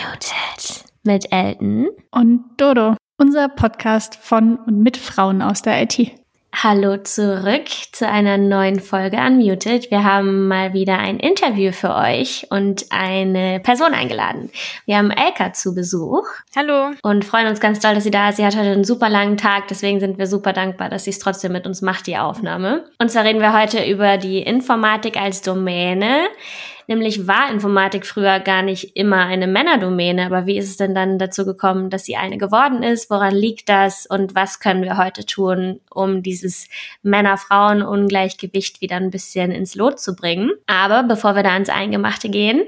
Unmuted mit Elton und Dodo, unser Podcast von und mit Frauen aus der IT. Hallo zurück zu einer neuen Folge Unmuted. Wir haben mal wieder ein Interview für euch und eine Person eingeladen. Wir haben Elka zu Besuch. Hallo. Und freuen uns ganz doll, dass sie da ist. Sie hat heute einen super langen Tag, deswegen sind wir super dankbar, dass sie es trotzdem mit uns macht, die Aufnahme. Und zwar reden wir heute über die Informatik als Domäne. Nämlich war Informatik früher gar nicht immer eine Männerdomäne, aber wie ist es denn dann dazu gekommen, dass sie eine geworden ist? Woran liegt das? Und was können wir heute tun, um dieses Männer-Frauen-Ungleichgewicht wieder ein bisschen ins Lot zu bringen? Aber bevor wir da ins Eingemachte gehen,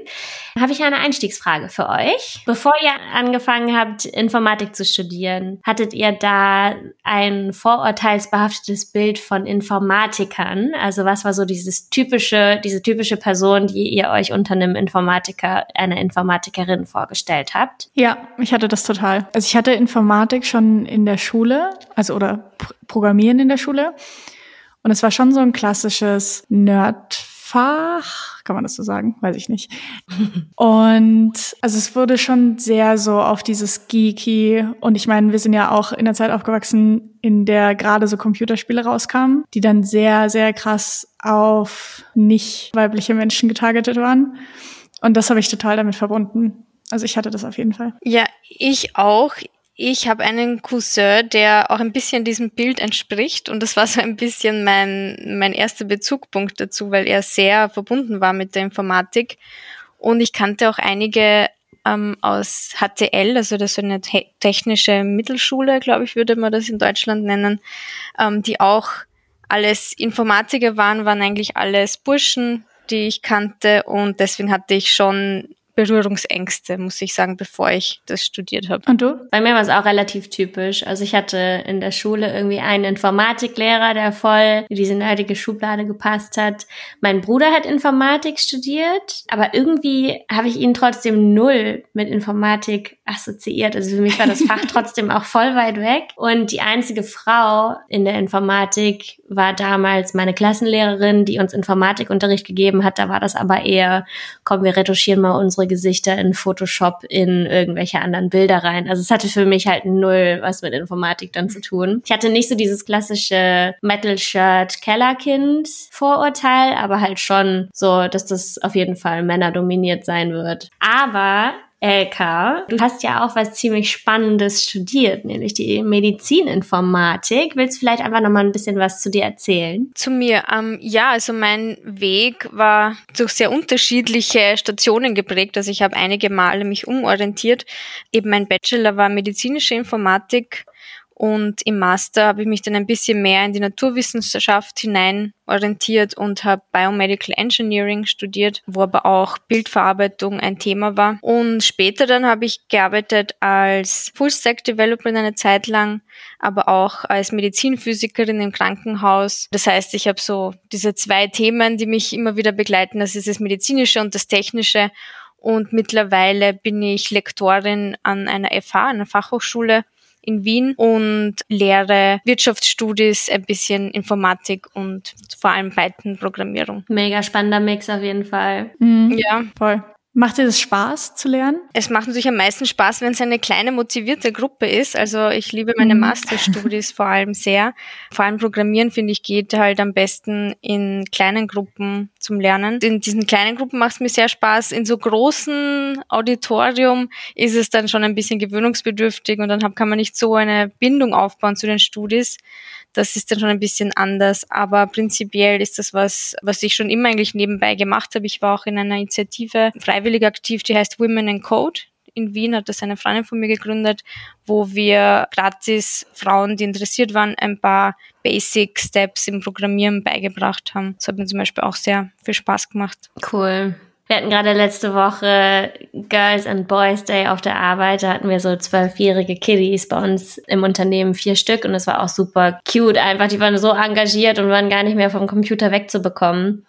habe ich eine Einstiegsfrage für euch. Bevor ihr angefangen habt, Informatik zu studieren, hattet ihr da ein vorurteilsbehaftetes Bild von Informatikern? Also was war so dieses typische, diese typische Person, die ihr euch unter einem Informatiker, einer Informatikerin vorgestellt habt? Ja, ich hatte das total. Also ich hatte Informatik schon in der Schule, also oder Programmieren in der Schule. Und es war schon so ein klassisches Nerdfach, kann man das so sagen? Weiß ich nicht. und also es wurde schon sehr so auf dieses Geeky. Und ich meine, wir sind ja auch in der Zeit aufgewachsen, in der gerade so Computerspiele rauskamen, die dann sehr, sehr krass auf nicht weibliche Menschen getargetet waren. Und das habe ich total damit verbunden. Also ich hatte das auf jeden Fall. Ja, ich auch. Ich habe einen Cousin, der auch ein bisschen diesem Bild entspricht und das war so ein bisschen mein, mein erster Bezugpunkt dazu, weil er sehr verbunden war mit der Informatik. Und ich kannte auch einige ähm, aus HTL, also das ist eine te technische Mittelschule, glaube ich, würde man das in Deutschland nennen, ähm, die auch alles Informatiker waren, waren eigentlich alles Burschen, die ich kannte. Und deswegen hatte ich schon Berührungsängste, muss ich sagen, bevor ich das studiert habe. Und du? Bei mir war es auch relativ typisch. Also ich hatte in der Schule irgendwie einen Informatiklehrer, der voll in diese neidige Schublade gepasst hat. Mein Bruder hat Informatik studiert, aber irgendwie habe ich ihn trotzdem null mit Informatik assoziiert. Also für mich war das Fach trotzdem auch voll weit weg. Und die einzige Frau in der Informatik war damals meine Klassenlehrerin, die uns Informatikunterricht gegeben hat. Da war das aber eher, komm, wir retuschieren mal unsere Gesichter in Photoshop in irgendwelche anderen Bilder rein. Also es hatte für mich halt null was mit Informatik dann zu tun. Ich hatte nicht so dieses klassische Metal-Shirt-Kellerkind-Vorurteil, aber halt schon so, dass das auf jeden Fall männerdominiert sein wird. Aber Elka, du hast ja auch was ziemlich Spannendes studiert, nämlich die Medizininformatik. Willst du vielleicht einfach noch mal ein bisschen was zu dir erzählen? Zu mir, ähm, ja, also mein Weg war durch sehr unterschiedliche Stationen geprägt. Also ich habe einige Male mich umorientiert. Eben mein Bachelor war medizinische Informatik und im Master habe ich mich dann ein bisschen mehr in die Naturwissenschaft hinein orientiert und habe Biomedical Engineering studiert, wo aber auch Bildverarbeitung ein Thema war. Und später dann habe ich gearbeitet als Full-Stack Developer eine Zeit lang, aber auch als Medizinphysikerin im Krankenhaus. Das heißt, ich habe so diese zwei Themen, die mich immer wieder begleiten. Das ist das Medizinische und das Technische. Und mittlerweile bin ich Lektorin an einer FH, einer Fachhochschule in Wien und lehre Wirtschaftsstudies, ein bisschen Informatik und vor allem Python-Programmierung. Mega spannender Mix auf jeden Fall. Mhm. Ja, voll. Macht dir das Spaß zu lernen? Es macht natürlich am meisten Spaß, wenn es eine kleine motivierte Gruppe ist. Also ich liebe meine mhm. Masterstudies vor allem sehr. Vor allem Programmieren finde ich geht halt am besten in kleinen Gruppen zum Lernen. In diesen kleinen Gruppen macht es mir sehr Spaß. In so großen Auditorium ist es dann schon ein bisschen gewöhnungsbedürftig und dann kann man nicht so eine Bindung aufbauen zu den Studies das ist dann schon ein bisschen anders. Aber prinzipiell ist das was, was ich schon immer eigentlich nebenbei gemacht habe. Ich war auch in einer Initiative freiwillig aktiv, die heißt Women in Code. In Wien hat das eine Freundin von mir gegründet, wo wir gratis Frauen, die interessiert waren, ein paar Basic Steps im Programmieren beigebracht haben. Das hat mir zum Beispiel auch sehr viel Spaß gemacht. Cool. Wir hatten gerade letzte Woche Girls and Boys Day auf der Arbeit. Da hatten wir so zwölfjährige Kiddies bei uns im Unternehmen, vier Stück. Und das war auch super cute einfach. Die waren so engagiert und waren gar nicht mehr vom Computer wegzubekommen.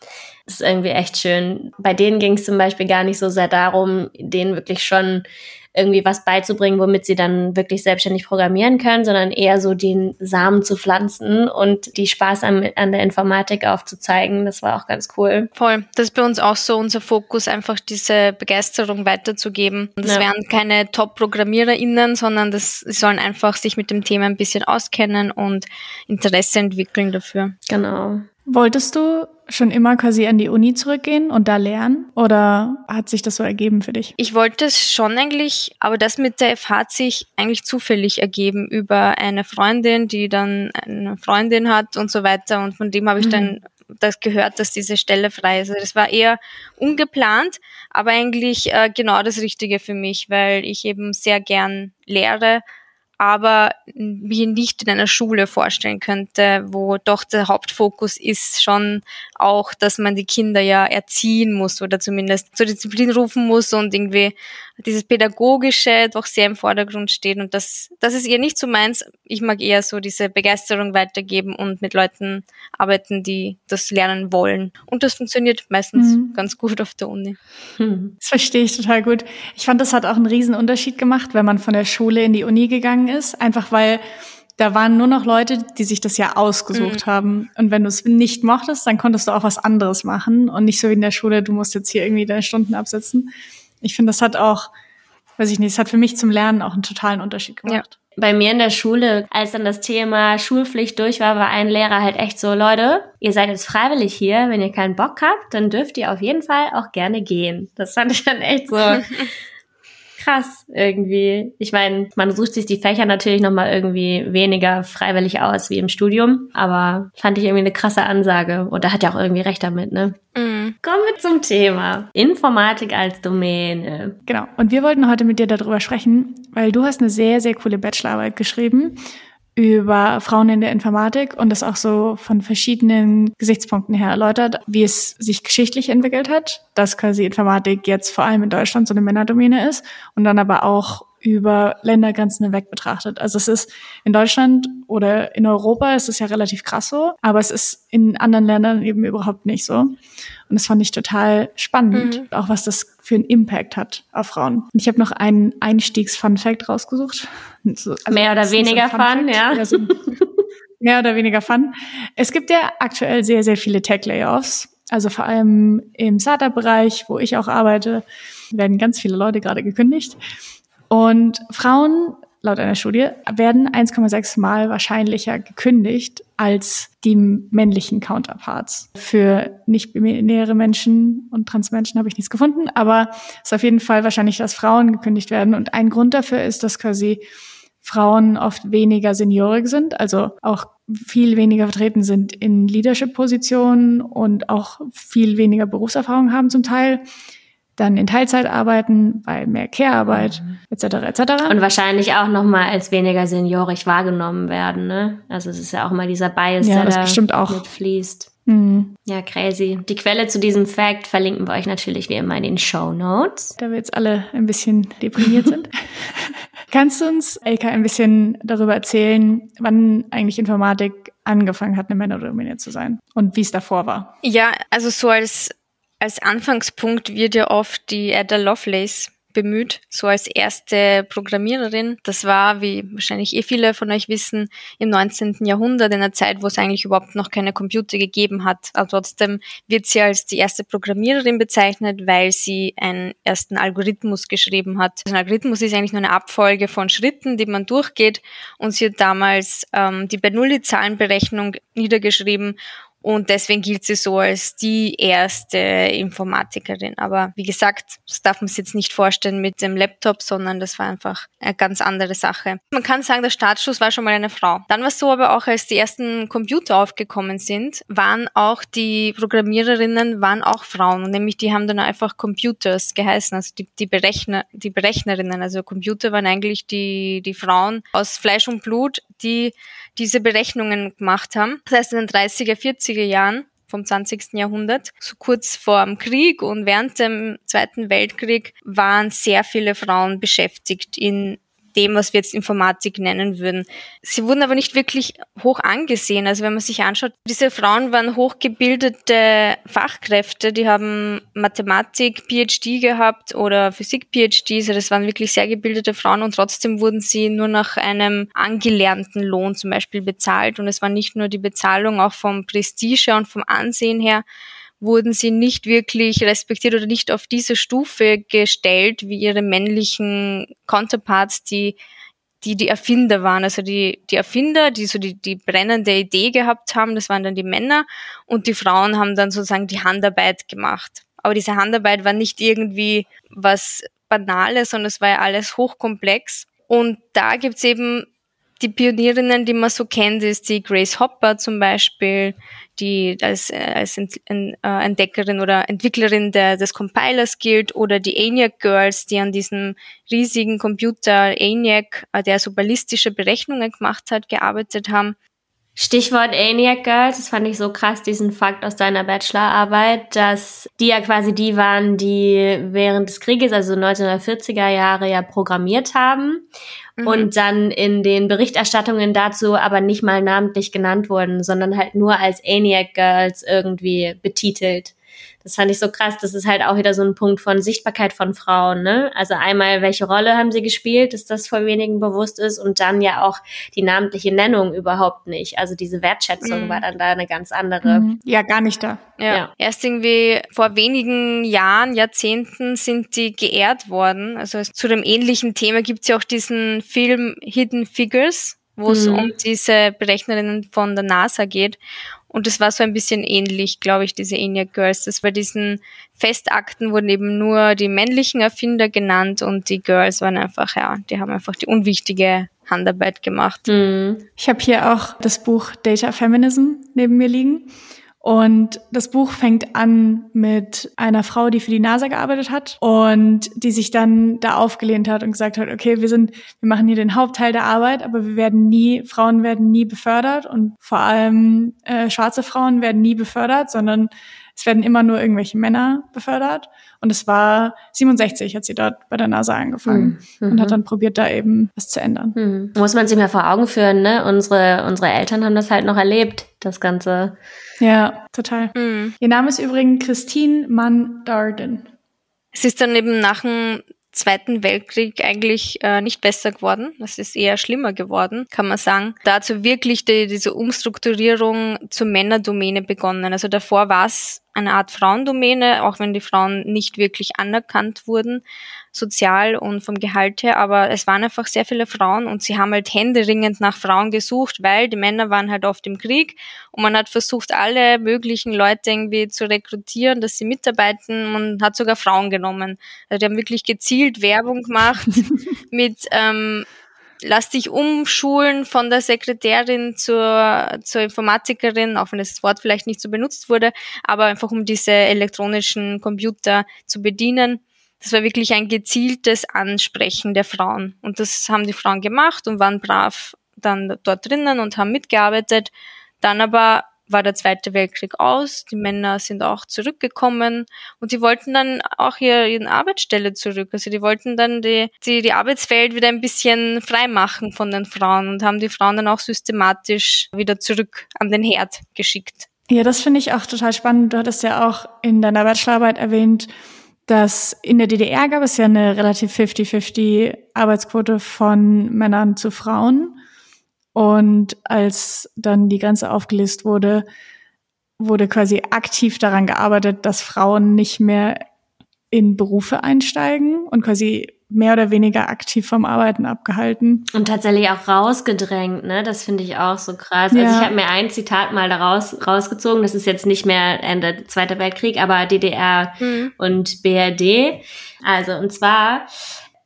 Das ist irgendwie echt schön. Bei denen ging es zum Beispiel gar nicht so sehr darum, denen wirklich schon irgendwie was beizubringen, womit sie dann wirklich selbstständig programmieren können, sondern eher so den Samen zu pflanzen und die Spaß an, an der Informatik aufzuzeigen. Das war auch ganz cool. Voll. Das ist bei uns auch so unser Fokus, einfach diese Begeisterung weiterzugeben. Und das ja. wären keine Top-ProgrammiererInnen, sondern das sollen einfach sich mit dem Thema ein bisschen auskennen und Interesse entwickeln dafür. Genau. Wolltest du schon immer quasi an die Uni zurückgehen und da lernen? Oder hat sich das so ergeben für dich? Ich wollte es schon eigentlich, aber das mit der FH hat sich eigentlich zufällig ergeben über eine Freundin, die dann eine Freundin hat und so weiter. Und von dem habe ich mhm. dann das gehört, dass diese Stelle frei ist. Also das war eher ungeplant, aber eigentlich äh, genau das Richtige für mich, weil ich eben sehr gern lehre aber mir nicht in einer Schule vorstellen könnte, wo doch der Hauptfokus ist schon auch, dass man die Kinder ja erziehen muss oder zumindest zur Disziplin rufen muss und irgendwie dieses Pädagogische doch sehr im Vordergrund steht. Und das, das ist eher nicht so meins. Ich mag eher so diese Begeisterung weitergeben und mit Leuten arbeiten, die das lernen wollen. Und das funktioniert meistens mhm. ganz gut auf der Uni. Das verstehe ich total gut. Ich fand, das hat auch einen riesen Unterschied gemacht, wenn man von der Schule in die Uni gegangen ist. Einfach weil da waren nur noch Leute, die sich das ja ausgesucht mhm. haben. Und wenn du es nicht mochtest, dann konntest du auch was anderes machen und nicht so wie in der Schule, du musst jetzt hier irgendwie deine Stunden absetzen. Ich finde, das hat auch, weiß ich nicht, es hat für mich zum Lernen auch einen totalen Unterschied gemacht. Ja. Bei mir in der Schule, als dann das Thema Schulpflicht durch war, war ein Lehrer halt echt so, Leute, ihr seid jetzt freiwillig hier, wenn ihr keinen Bock habt, dann dürft ihr auf jeden Fall auch gerne gehen. Das fand ich dann echt so, krass irgendwie. Ich meine, man sucht sich die Fächer natürlich nochmal irgendwie weniger freiwillig aus wie im Studium, aber fand ich irgendwie eine krasse Ansage. Und da hat ja auch irgendwie recht damit, ne? Mhm. Kommen wir zum Thema. Informatik als Domäne. Genau. Und wir wollten heute mit dir darüber sprechen, weil du hast eine sehr, sehr coole Bachelorarbeit geschrieben über Frauen in der Informatik und das auch so von verschiedenen Gesichtspunkten her erläutert, wie es sich geschichtlich entwickelt hat, dass quasi Informatik jetzt vor allem in Deutschland so eine Männerdomäne ist und dann aber auch über Ländergrenzen hinweg betrachtet. Also es ist in Deutschland oder in Europa ist es ja relativ krass so, aber es ist in anderen Ländern eben überhaupt nicht so. Und das fand ich total spannend, mhm. auch was das für einen Impact hat auf Frauen. Und ich habe noch einen Einstiegs-Fun-Fact rausgesucht. Also mehr oder weniger so Fun, ja. Also mehr oder weniger Fun. Es gibt ja aktuell sehr, sehr viele Tech-Layoffs. Also vor allem im Startup-Bereich, wo ich auch arbeite, werden ganz viele Leute gerade gekündigt. Und Frauen, laut einer Studie, werden 1,6 Mal wahrscheinlicher gekündigt als die männlichen Counterparts. Für nicht-binäre Menschen und Transmenschen habe ich nichts gefunden, aber es ist auf jeden Fall wahrscheinlich, dass Frauen gekündigt werden. Und ein Grund dafür ist, dass quasi Frauen oft weniger seniorig sind, also auch viel weniger vertreten sind in Leadership-Positionen und auch viel weniger Berufserfahrung haben zum Teil dann in Teilzeit arbeiten, bei mehr Care-Arbeit mhm. etc. etc. Und wahrscheinlich auch nochmal als weniger seniorig wahrgenommen werden. Ne? Also es ist ja auch mal dieser Bias, ja, der das da bestimmt auch. mitfließt. Mhm. Ja, crazy. Die Quelle zu diesem Fact verlinken wir euch natürlich wie immer in den Show Notes. Da wir jetzt alle ein bisschen deprimiert sind. Kannst du uns, Elka, ein bisschen darüber erzählen, wann eigentlich Informatik angefangen hat, eine Männerdomäne zu sein und wie es davor war? Ja, also so als als Anfangspunkt wird ja oft die Ada Lovelace bemüht, so als erste Programmiererin. Das war, wie wahrscheinlich eh viele von euch wissen, im 19. Jahrhundert, in einer Zeit, wo es eigentlich überhaupt noch keine Computer gegeben hat. Aber trotzdem wird sie als die erste Programmiererin bezeichnet, weil sie einen ersten Algorithmus geschrieben hat. Also ein Algorithmus ist eigentlich nur eine Abfolge von Schritten, die man durchgeht. Und sie hat damals ähm, die Bernoulli-Zahlenberechnung niedergeschrieben und deswegen gilt sie so als die erste Informatikerin. Aber wie gesagt, das darf man sich jetzt nicht vorstellen mit dem Laptop, sondern das war einfach eine ganz andere Sache. Man kann sagen, der Startschuss war schon mal eine Frau. Dann war es so aber auch, als die ersten Computer aufgekommen sind, waren auch die Programmiererinnen, waren auch Frauen. Nämlich die haben dann einfach Computers geheißen, also die, die Berechner, die Berechnerinnen. Also Computer waren eigentlich die, die Frauen aus Fleisch und Blut, die diese Berechnungen gemacht haben. Das heißt, in den 30er, 40er Jahren vom 20. Jahrhundert, so kurz vor dem Krieg und während dem Zweiten Weltkrieg, waren sehr viele Frauen beschäftigt in dem, was wir jetzt Informatik nennen würden. Sie wurden aber nicht wirklich hoch angesehen. Also wenn man sich anschaut, diese Frauen waren hochgebildete Fachkräfte, die haben Mathematik PhD gehabt oder Physik PhD, also das waren wirklich sehr gebildete Frauen und trotzdem wurden sie nur nach einem angelernten Lohn zum Beispiel bezahlt und es war nicht nur die Bezahlung auch vom Prestige und vom Ansehen her, wurden sie nicht wirklich respektiert oder nicht auf diese Stufe gestellt wie ihre männlichen Counterparts, die die die Erfinder waren. Also die, die Erfinder, die so die, die brennende Idee gehabt haben, das waren dann die Männer und die Frauen haben dann sozusagen die Handarbeit gemacht. Aber diese Handarbeit war nicht irgendwie was Banales, sondern es war ja alles hochkomplex. Und da gibt's eben die Pionierinnen, die man so kennt, ist die Grace Hopper zum Beispiel, die als, äh, als äh, Entdeckerin oder Entwicklerin der, des Compilers gilt, oder die ENIAC Girls, die an diesem riesigen Computer ENIAC, äh, der so ballistische Berechnungen gemacht hat, gearbeitet haben. Stichwort ENIAC Girls, das fand ich so krass, diesen Fakt aus deiner Bachelorarbeit, dass die ja quasi die waren, die während des Krieges, also 1940er Jahre, ja programmiert haben mhm. und dann in den Berichterstattungen dazu aber nicht mal namentlich genannt wurden, sondern halt nur als ENIAC Girls irgendwie betitelt. Das fand ich so krass. Das ist halt auch wieder so ein Punkt von Sichtbarkeit von Frauen. Ne? Also einmal, welche Rolle haben sie gespielt, dass das vor wenigen bewusst ist und dann ja auch die namentliche Nennung überhaupt nicht. Also diese Wertschätzung mhm. war dann da eine ganz andere. Mhm. Ja, gar nicht da. Ja. ja. Erst irgendwie vor wenigen Jahren, Jahrzehnten sind die geehrt worden. Also zu dem ähnlichen Thema gibt es ja auch diesen Film Hidden Figures, wo es mhm. um diese Berechnerinnen von der NASA geht. Und das war so ein bisschen ähnlich, glaube ich, diese ENIAC Girls. Das bei diesen Festakten wurden eben nur die männlichen Erfinder genannt und die Girls waren einfach, ja, die haben einfach die unwichtige Handarbeit gemacht. Mhm. Ich habe hier auch das Buch Data Feminism neben mir liegen. Und das Buch fängt an mit einer Frau, die für die NASA gearbeitet hat und die sich dann da aufgelehnt hat und gesagt hat, okay, wir sind, wir machen hier den Hauptteil der Arbeit, aber wir werden nie, Frauen werden nie befördert und vor allem äh, schwarze Frauen werden nie befördert, sondern es werden immer nur irgendwelche Männer befördert. Und es war 67, hat sie dort bei der NASA angefangen mhm. und hat dann probiert, da eben was zu ändern. Mhm. Muss man sich mal vor Augen führen, ne? Unsere, unsere Eltern haben das halt noch erlebt, das Ganze. Ja, total. Mhm. Ihr Name ist übrigens Christine Mann Darden. Es ist dann eben nach dem Zweiten Weltkrieg eigentlich äh, nicht besser geworden. Es ist eher schlimmer geworden, kann man sagen. Dazu wirklich die, diese Umstrukturierung zur Männerdomäne begonnen. Also davor war es eine Art Frauendomäne, auch wenn die Frauen nicht wirklich anerkannt wurden, sozial und vom Gehalt her, aber es waren einfach sehr viele Frauen und sie haben halt händeringend nach Frauen gesucht, weil die Männer waren halt oft im Krieg und man hat versucht, alle möglichen Leute irgendwie zu rekrutieren, dass sie mitarbeiten und hat sogar Frauen genommen. Also die haben wirklich gezielt Werbung gemacht mit ähm, lass dich umschulen von der Sekretärin zur, zur Informatikerin, auch wenn das Wort vielleicht nicht so benutzt wurde, aber einfach um diese elektronischen Computer zu bedienen. Das war wirklich ein gezieltes Ansprechen der Frauen. Und das haben die Frauen gemacht und waren brav dann dort drinnen und haben mitgearbeitet. Dann aber war der Zweite Weltkrieg aus, die Männer sind auch zurückgekommen und die wollten dann auch hier ihren Arbeitsstelle zurück. Also die wollten dann die, die, die Arbeitswelt wieder ein bisschen frei machen von den Frauen und haben die Frauen dann auch systematisch wieder zurück an den Herd geschickt. Ja, das finde ich auch total spannend. Du hattest ja auch in deiner Bachelorarbeit erwähnt, dass in der DDR gab es ja eine relativ 50-50 Arbeitsquote von Männern zu Frauen. Und als dann die Grenze aufgelöst wurde, wurde quasi aktiv daran gearbeitet, dass Frauen nicht mehr in Berufe einsteigen und quasi mehr oder weniger aktiv vom Arbeiten abgehalten. Und tatsächlich auch rausgedrängt, ne? Das finde ich auch so krass. Ja. Also ich habe mir ein Zitat mal daraus rausgezogen, das ist jetzt nicht mehr Ende Zweiter Weltkrieg, aber DDR mhm. und BRD. Also und zwar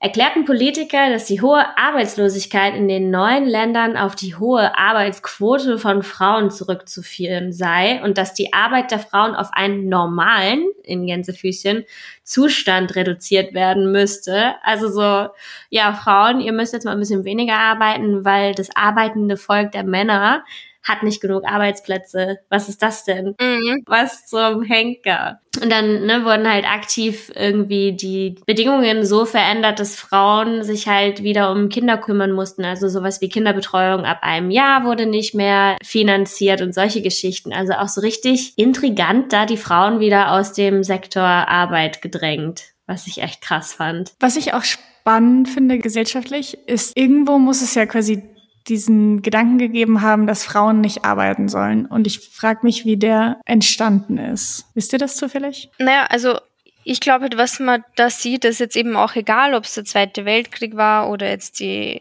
erklärten Politiker, dass die hohe Arbeitslosigkeit in den neuen Ländern auf die hohe Arbeitsquote von Frauen zurückzuführen sei und dass die Arbeit der Frauen auf einen normalen, in Gänsefüßchen, Zustand reduziert werden müsste. Also so, ja, Frauen, ihr müsst jetzt mal ein bisschen weniger arbeiten, weil das arbeitende Volk der Männer hat nicht genug Arbeitsplätze. Was ist das denn? Mhm. Was zum Henker? Und dann ne, wurden halt aktiv irgendwie die Bedingungen so verändert, dass Frauen sich halt wieder um Kinder kümmern mussten. Also sowas wie Kinderbetreuung ab einem Jahr wurde nicht mehr finanziert und solche Geschichten. Also auch so richtig intrigant, da die Frauen wieder aus dem Sektor Arbeit gedrängt, was ich echt krass fand. Was ich auch spannend finde gesellschaftlich, ist irgendwo muss es ja quasi diesen Gedanken gegeben haben, dass Frauen nicht arbeiten sollen. Und ich frage mich, wie der entstanden ist. Wisst ihr das zufällig? Naja, also ich glaube, halt, was man da sieht, ist jetzt eben auch egal, ob es der Zweite Weltkrieg war oder jetzt die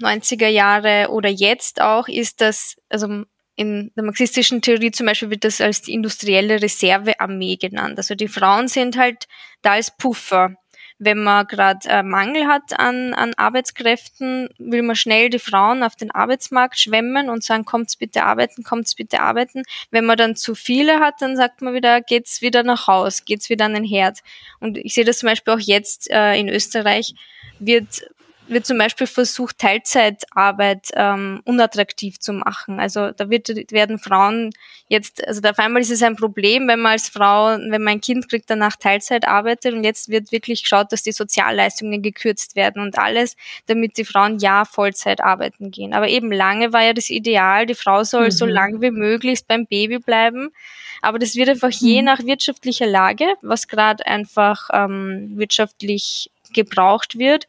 90er Jahre oder jetzt auch, ist das, also in der marxistischen Theorie zum Beispiel wird das als die industrielle Reservearmee genannt. Also die Frauen sind halt da als Puffer wenn man gerade äh, Mangel hat an, an Arbeitskräften, will man schnell die Frauen auf den Arbeitsmarkt schwemmen und sagen, kommt's bitte arbeiten, kommt's bitte arbeiten. Wenn man dann zu viele hat, dann sagt man wieder, geht's wieder nach Haus, geht's wieder an den Herd. Und ich sehe das zum Beispiel auch jetzt äh, in Österreich, wird wird zum Beispiel versucht, Teilzeitarbeit ähm, unattraktiv zu machen. Also da wird, werden Frauen jetzt, also auf einmal ist es ein Problem, wenn man als Frau, wenn man ein Kind kriegt, danach Teilzeit arbeitet und jetzt wird wirklich geschaut, dass die Sozialleistungen gekürzt werden und alles, damit die Frauen ja Vollzeit arbeiten gehen. Aber eben lange war ja das Ideal, die Frau soll mhm. so lange wie möglich beim Baby bleiben. Aber das wird einfach je mhm. nach wirtschaftlicher Lage, was gerade einfach ähm, wirtschaftlich gebraucht wird,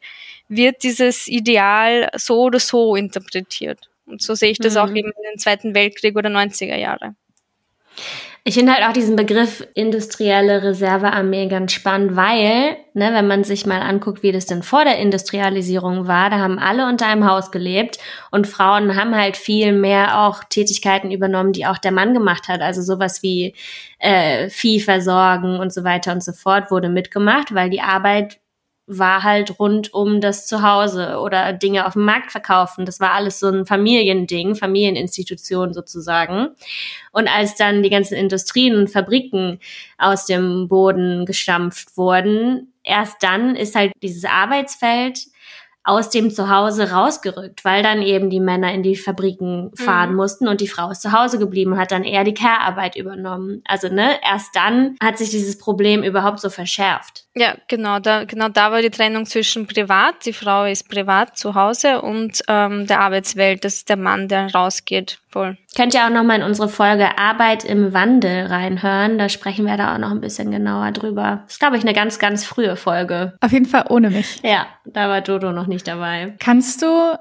wird dieses Ideal so oder so interpretiert. Und so sehe ich das mhm. auch eben in den Zweiten Weltkrieg oder 90er Jahre. Ich finde halt auch diesen Begriff industrielle Reservearmee ganz spannend, weil, ne, wenn man sich mal anguckt, wie das denn vor der Industrialisierung war, da haben alle unter einem Haus gelebt und Frauen haben halt viel mehr auch Tätigkeiten übernommen, die auch der Mann gemacht hat. Also sowas wie äh, Vieh versorgen und so weiter und so fort wurde mitgemacht, weil die Arbeit war halt rund um das Zuhause oder Dinge auf dem Markt verkaufen. Das war alles so ein Familiending, Familieninstitution sozusagen. Und als dann die ganzen Industrien und Fabriken aus dem Boden gestampft wurden, erst dann ist halt dieses Arbeitsfeld aus dem Zuhause rausgerückt, weil dann eben die Männer in die Fabriken fahren mhm. mussten und die Frau ist zu Hause geblieben und hat dann eher die Care-Arbeit übernommen. Also ne, erst dann hat sich dieses Problem überhaupt so verschärft. Ja, genau, da, genau da war die Trennung zwischen privat, die Frau ist privat zu Hause und ähm, der Arbeitswelt, das ist der Mann, der rausgeht. Voll. Könnt ihr auch nochmal in unsere Folge Arbeit im Wandel reinhören. Da sprechen wir da auch noch ein bisschen genauer drüber. Das ist, glaube ich, eine ganz, ganz frühe Folge. Auf jeden Fall ohne mich. Ja, da war Dodo noch nicht dabei. Kannst du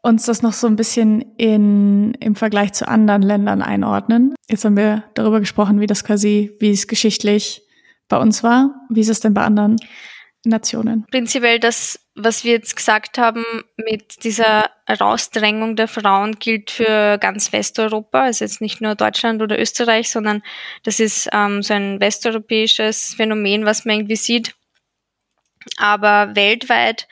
uns das noch so ein bisschen in, im Vergleich zu anderen Ländern einordnen? Jetzt haben wir darüber gesprochen, wie das quasi, wie es geschichtlich bei uns war. Wie ist es denn bei anderen Nationen? Prinzipiell das, was wir jetzt gesagt haben mit dieser Rausdrängung der Frauen gilt für ganz Westeuropa, also jetzt nicht nur Deutschland oder Österreich, sondern das ist ähm, so ein westeuropäisches Phänomen, was man irgendwie sieht. Aber weltweit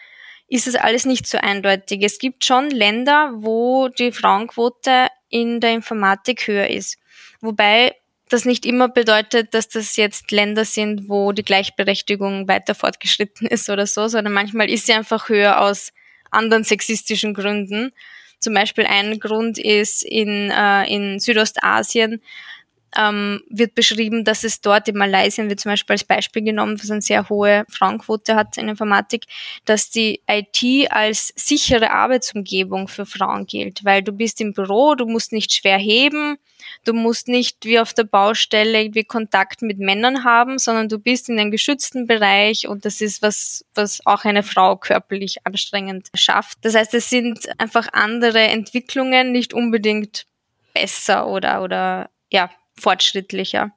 ist es alles nicht so eindeutig. Es gibt schon Länder, wo die Frauenquote in der Informatik höher ist. Wobei das nicht immer bedeutet, dass das jetzt Länder sind, wo die Gleichberechtigung weiter fortgeschritten ist oder so, sondern manchmal ist sie einfach höher aus anderen sexistischen Gründen. Zum Beispiel ein Grund ist in, äh, in Südostasien ähm, wird beschrieben, dass es dort in Malaysia wird zum Beispiel als Beispiel genommen, was eine sehr hohe Frauenquote hat in Informatik, dass die IT als sichere Arbeitsumgebung für Frauen gilt, weil du bist im Büro, du musst nicht schwer heben, du musst nicht wie auf der Baustelle irgendwie Kontakt mit Männern haben, sondern du bist in einem geschützten Bereich und das ist was, was auch eine Frau körperlich anstrengend schafft. Das heißt, es sind einfach andere Entwicklungen, nicht unbedingt besser oder, oder ja, fortschrittlicher.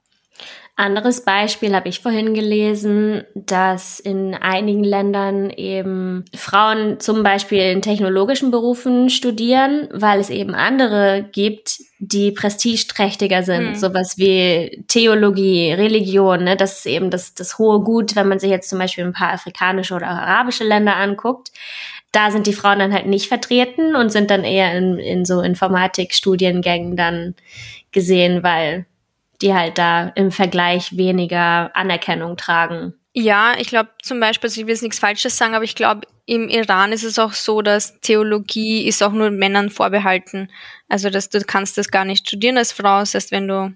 Anderes Beispiel habe ich vorhin gelesen, dass in einigen Ländern eben Frauen zum Beispiel in technologischen Berufen studieren, weil es eben andere gibt, die prestigeträchtiger sind, hm. sowas wie Theologie, Religion. Ne? Das ist eben das, das hohe Gut, wenn man sich jetzt zum Beispiel ein paar afrikanische oder arabische Länder anguckt. Da sind die Frauen dann halt nicht vertreten und sind dann eher in, in so Informatikstudiengängen dann gesehen, weil die halt da im Vergleich weniger Anerkennung tragen. Ja, ich glaube zum Beispiel, also ich will jetzt nichts Falsches sagen, aber ich glaube, im Iran ist es auch so, dass Theologie ist auch nur Männern vorbehalten. Also dass du kannst das gar nicht studieren als Frau. Heißt, wenn du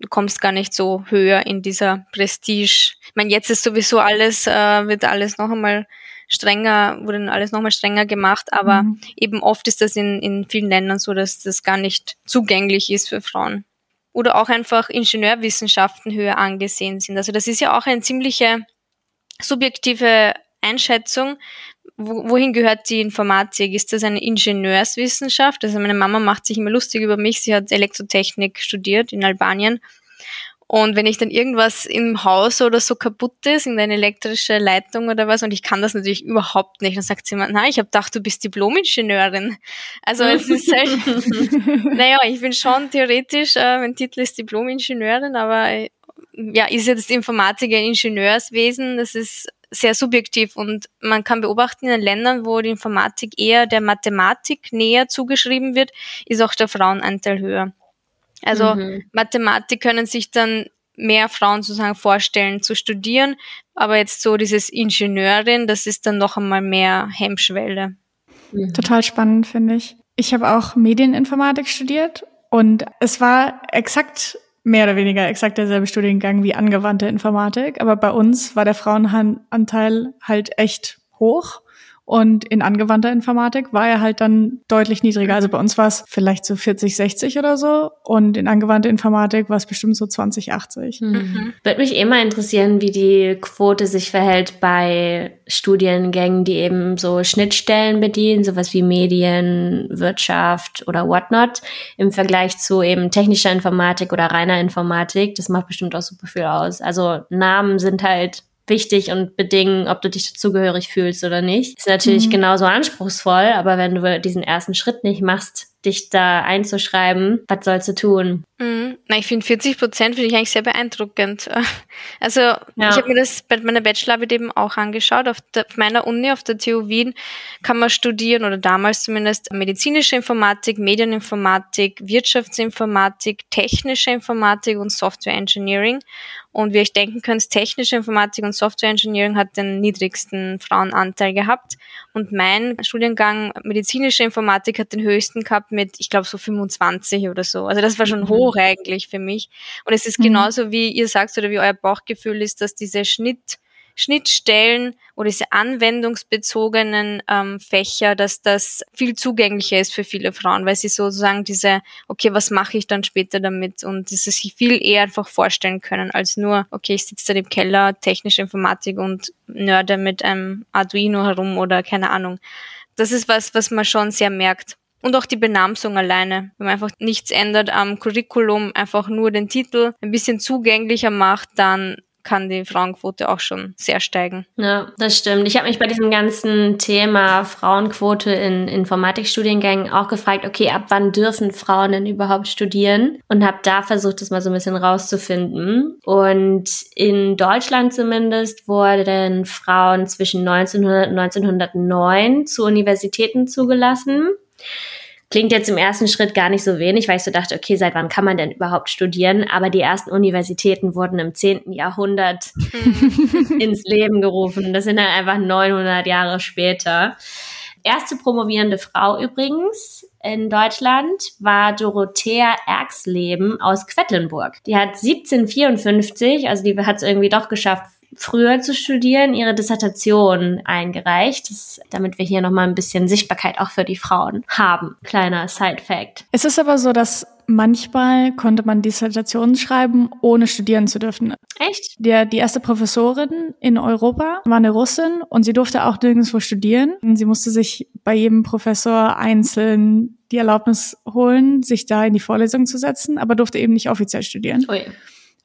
du kommst gar nicht so höher in dieser Prestige. Ich meine, jetzt ist sowieso alles, äh, wird alles noch einmal strenger, wurde alles nochmal strenger gemacht, aber mhm. eben oft ist das in, in vielen Ländern so, dass das gar nicht zugänglich ist für Frauen. Oder auch einfach Ingenieurwissenschaften höher angesehen sind. Also das ist ja auch eine ziemliche subjektive Einschätzung. wohin gehört die Informatik? Ist das eine Ingenieurswissenschaft? Also meine Mama macht sich immer lustig über mich. Sie hat Elektrotechnik studiert in Albanien und wenn ich dann irgendwas im Haus oder so kaputt ist, irgendeine elektrische Leitung oder was, und ich kann das natürlich überhaupt nicht, dann sagt sie immer, na, ich habe gedacht, du bist Diplom-Ingenieurin. Also es ist halt, naja, ich bin schon theoretisch, äh, mein Titel ist Diplom-Ingenieurin, aber äh, ja, ist jetzt Informatik ein Ingenieurswesen, das ist sehr subjektiv und man kann beobachten, in den Ländern, wo die Informatik eher der Mathematik näher zugeschrieben wird, ist auch der Frauenanteil höher. Also mhm. Mathematik können sich dann mehr Frauen sozusagen vorstellen zu studieren, aber jetzt so dieses Ingenieurin, das ist dann noch einmal mehr Hemmschwelle. Mhm. Total spannend, finde ich. Ich habe auch Medieninformatik studiert und es war exakt mehr oder weniger exakt derselbe Studiengang wie angewandte Informatik, aber bei uns war der Frauenanteil halt echt hoch. Und in angewandter Informatik war er halt dann deutlich niedriger. Also bei uns war es vielleicht so 40, 60 oder so. Und in angewandter Informatik war es bestimmt so 20, 80. Mhm. mhm. Würde mich immer interessieren, wie die Quote sich verhält bei Studiengängen, die eben so Schnittstellen bedienen, sowas wie Medien, Wirtschaft oder whatnot, im Vergleich zu eben technischer Informatik oder reiner Informatik. Das macht bestimmt auch super viel aus. Also Namen sind halt wichtig und bedingen, ob du dich dazugehörig fühlst oder nicht. Ist natürlich mhm. genauso anspruchsvoll, aber wenn du diesen ersten Schritt nicht machst, dich da einzuschreiben, was sollst du tun? Mhm. Na, ich finde 40 Prozent finde ich eigentlich sehr beeindruckend. Also ja. ich habe mir das bei meiner Bachelorarbeit eben auch angeschaut. Auf, der, auf, meiner Uni, auf der TU Wien, kann man studieren oder damals zumindest medizinische Informatik, Medieninformatik, Wirtschaftsinformatik, technische Informatik und Software Engineering. Und wie ihr euch denken könnt, technische Informatik und Software Engineering hat den niedrigsten Frauenanteil gehabt. Und mein Studiengang medizinische Informatik hat den höchsten gehabt mit, ich glaube, so 25 oder so. Also das war schon mhm. hoch eigentlich für mich. Und es ist mhm. genauso, wie ihr sagt oder wie euer Bauchgefühl ist, dass diese Schnitt Schnittstellen oder diese anwendungsbezogenen ähm, Fächer, dass das viel zugänglicher ist für viele Frauen, weil sie sozusagen diese, okay, was mache ich dann später damit und dass sie sich viel eher einfach vorstellen können, als nur, okay, ich sitze da im Keller, technische Informatik und nörde mit einem Arduino herum oder keine Ahnung. Das ist was, was man schon sehr merkt. Und auch die Benamsung alleine. Wenn man einfach nichts ändert am Curriculum, einfach nur den Titel ein bisschen zugänglicher macht, dann kann die Frauenquote auch schon sehr steigen. Ja, das stimmt. Ich habe mich bei diesem ganzen Thema Frauenquote in Informatikstudiengängen auch gefragt, okay, ab wann dürfen Frauen denn überhaupt studieren? Und habe da versucht, das mal so ein bisschen rauszufinden. Und in Deutschland zumindest wurden Frauen zwischen 1900 und 1909 zu Universitäten zugelassen. Klingt jetzt im ersten Schritt gar nicht so wenig, weil ich so dachte, okay, seit wann kann man denn überhaupt studieren? Aber die ersten Universitäten wurden im 10. Jahrhundert hm. ins Leben gerufen. Das sind dann einfach 900 Jahre später. Erste promovierende Frau übrigens in Deutschland war Dorothea Erxleben aus Quedlinburg. Die hat 1754, also die hat es irgendwie doch geschafft, früher zu studieren, ihre Dissertation eingereicht, das, damit wir hier nochmal ein bisschen Sichtbarkeit auch für die Frauen haben. Kleiner Side-Fact. Es ist aber so, dass manchmal konnte man Dissertationen schreiben, ohne studieren zu dürfen. Echt? Der, die erste Professorin in Europa war eine Russin und sie durfte auch nirgendwo studieren. Sie musste sich bei jedem Professor einzeln die Erlaubnis holen, sich da in die Vorlesung zu setzen, aber durfte eben nicht offiziell studieren. Ui.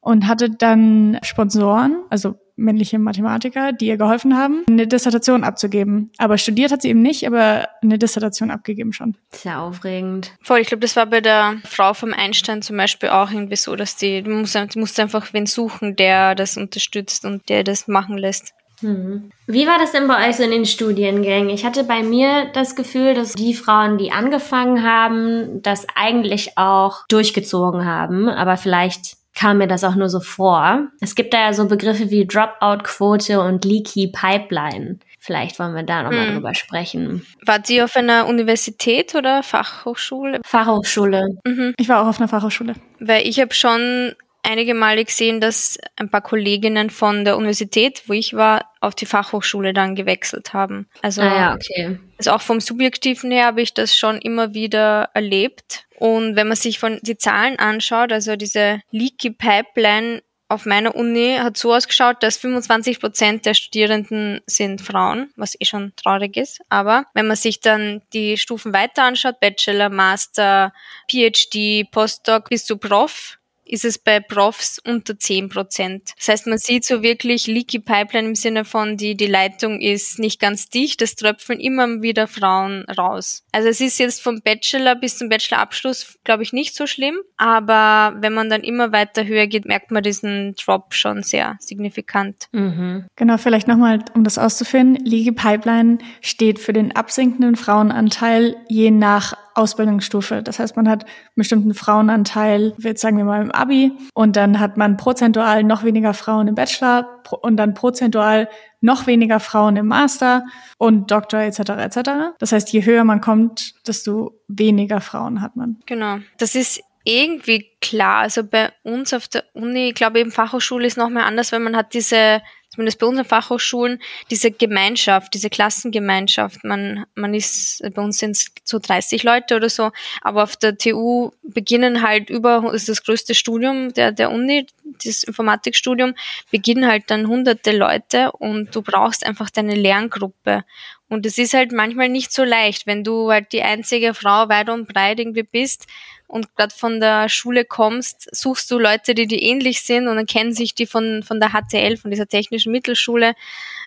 Und hatte dann Sponsoren, also männliche Mathematiker, die ihr geholfen haben, eine Dissertation abzugeben. Aber studiert hat sie eben nicht, aber eine Dissertation abgegeben schon. Sehr aufregend. Voll, ich glaube, das war bei der Frau vom Einstein zum Beispiel auch irgendwie so, dass die, du musst, du musst einfach wen suchen, der das unterstützt und der das machen lässt. Hm. Wie war das denn bei euch so in den Studiengängen? Ich hatte bei mir das Gefühl, dass die Frauen, die angefangen haben, das eigentlich auch durchgezogen haben, aber vielleicht kam mir das auch nur so vor. Es gibt da ja so Begriffe wie Dropout-Quote und Leaky Pipeline. Vielleicht wollen wir da nochmal Hm. drüber sprechen. War sie auf einer Universität oder Fachhochschule? Fachhochschule. Mhm. Ich war auch auf einer Fachhochschule. Weil ich habe schon einige Male gesehen, dass ein paar Kolleginnen von der Universität, wo ich war, auf die Fachhochschule dann gewechselt haben. Also, Ah ja, okay. Also auch vom Subjektiven her habe ich das schon immer wieder erlebt. Und wenn man sich von die Zahlen anschaut, also diese Leaky Pipeline auf meiner Uni hat so ausgeschaut, dass 25 Prozent der Studierenden sind Frauen, was eh schon traurig ist. Aber wenn man sich dann die Stufen weiter anschaut, Bachelor, Master, PhD, Postdoc bis zu Prof, ist es bei Profs unter 10 Prozent. Das heißt, man sieht so wirklich Leaky Pipeline im Sinne von, die, die Leitung ist nicht ganz dicht, es tröpfeln immer wieder Frauen raus. Also es ist jetzt vom Bachelor bis zum Bachelorabschluss, glaube ich, nicht so schlimm, aber wenn man dann immer weiter höher geht, merkt man diesen Drop schon sehr signifikant. Mhm. Genau, vielleicht nochmal, um das auszuführen. Leaky Pipeline steht für den absinkenden Frauenanteil je nach Ausbildungsstufe. Das heißt, man hat einen bestimmten Frauenanteil, jetzt sagen wir mal im Abi, und dann hat man prozentual noch weniger Frauen im Bachelor und dann prozentual noch weniger Frauen im Master und Doktor etc. etc. Das heißt, je höher man kommt, desto weniger Frauen hat man. Genau. Das ist irgendwie klar. Also bei uns auf der Uni, ich glaube eben Fachhochschule ist noch mal anders, weil man hat diese, zumindest bei unseren Fachhochschulen, diese Gemeinschaft, diese Klassengemeinschaft. Man, man ist, bei uns sind es so 30 Leute oder so, aber auf der TU beginnen halt über, das ist das größte Studium der, der Uni, das Informatikstudium, beginnen halt dann hunderte Leute und du brauchst einfach deine Lerngruppe. Und es ist halt manchmal nicht so leicht, wenn du halt die einzige Frau weit und breit irgendwie bist und gerade von der Schule kommst, suchst du Leute, die dir ähnlich sind und dann kennen sich die von, von der HTL, von dieser technischen Mittelschule.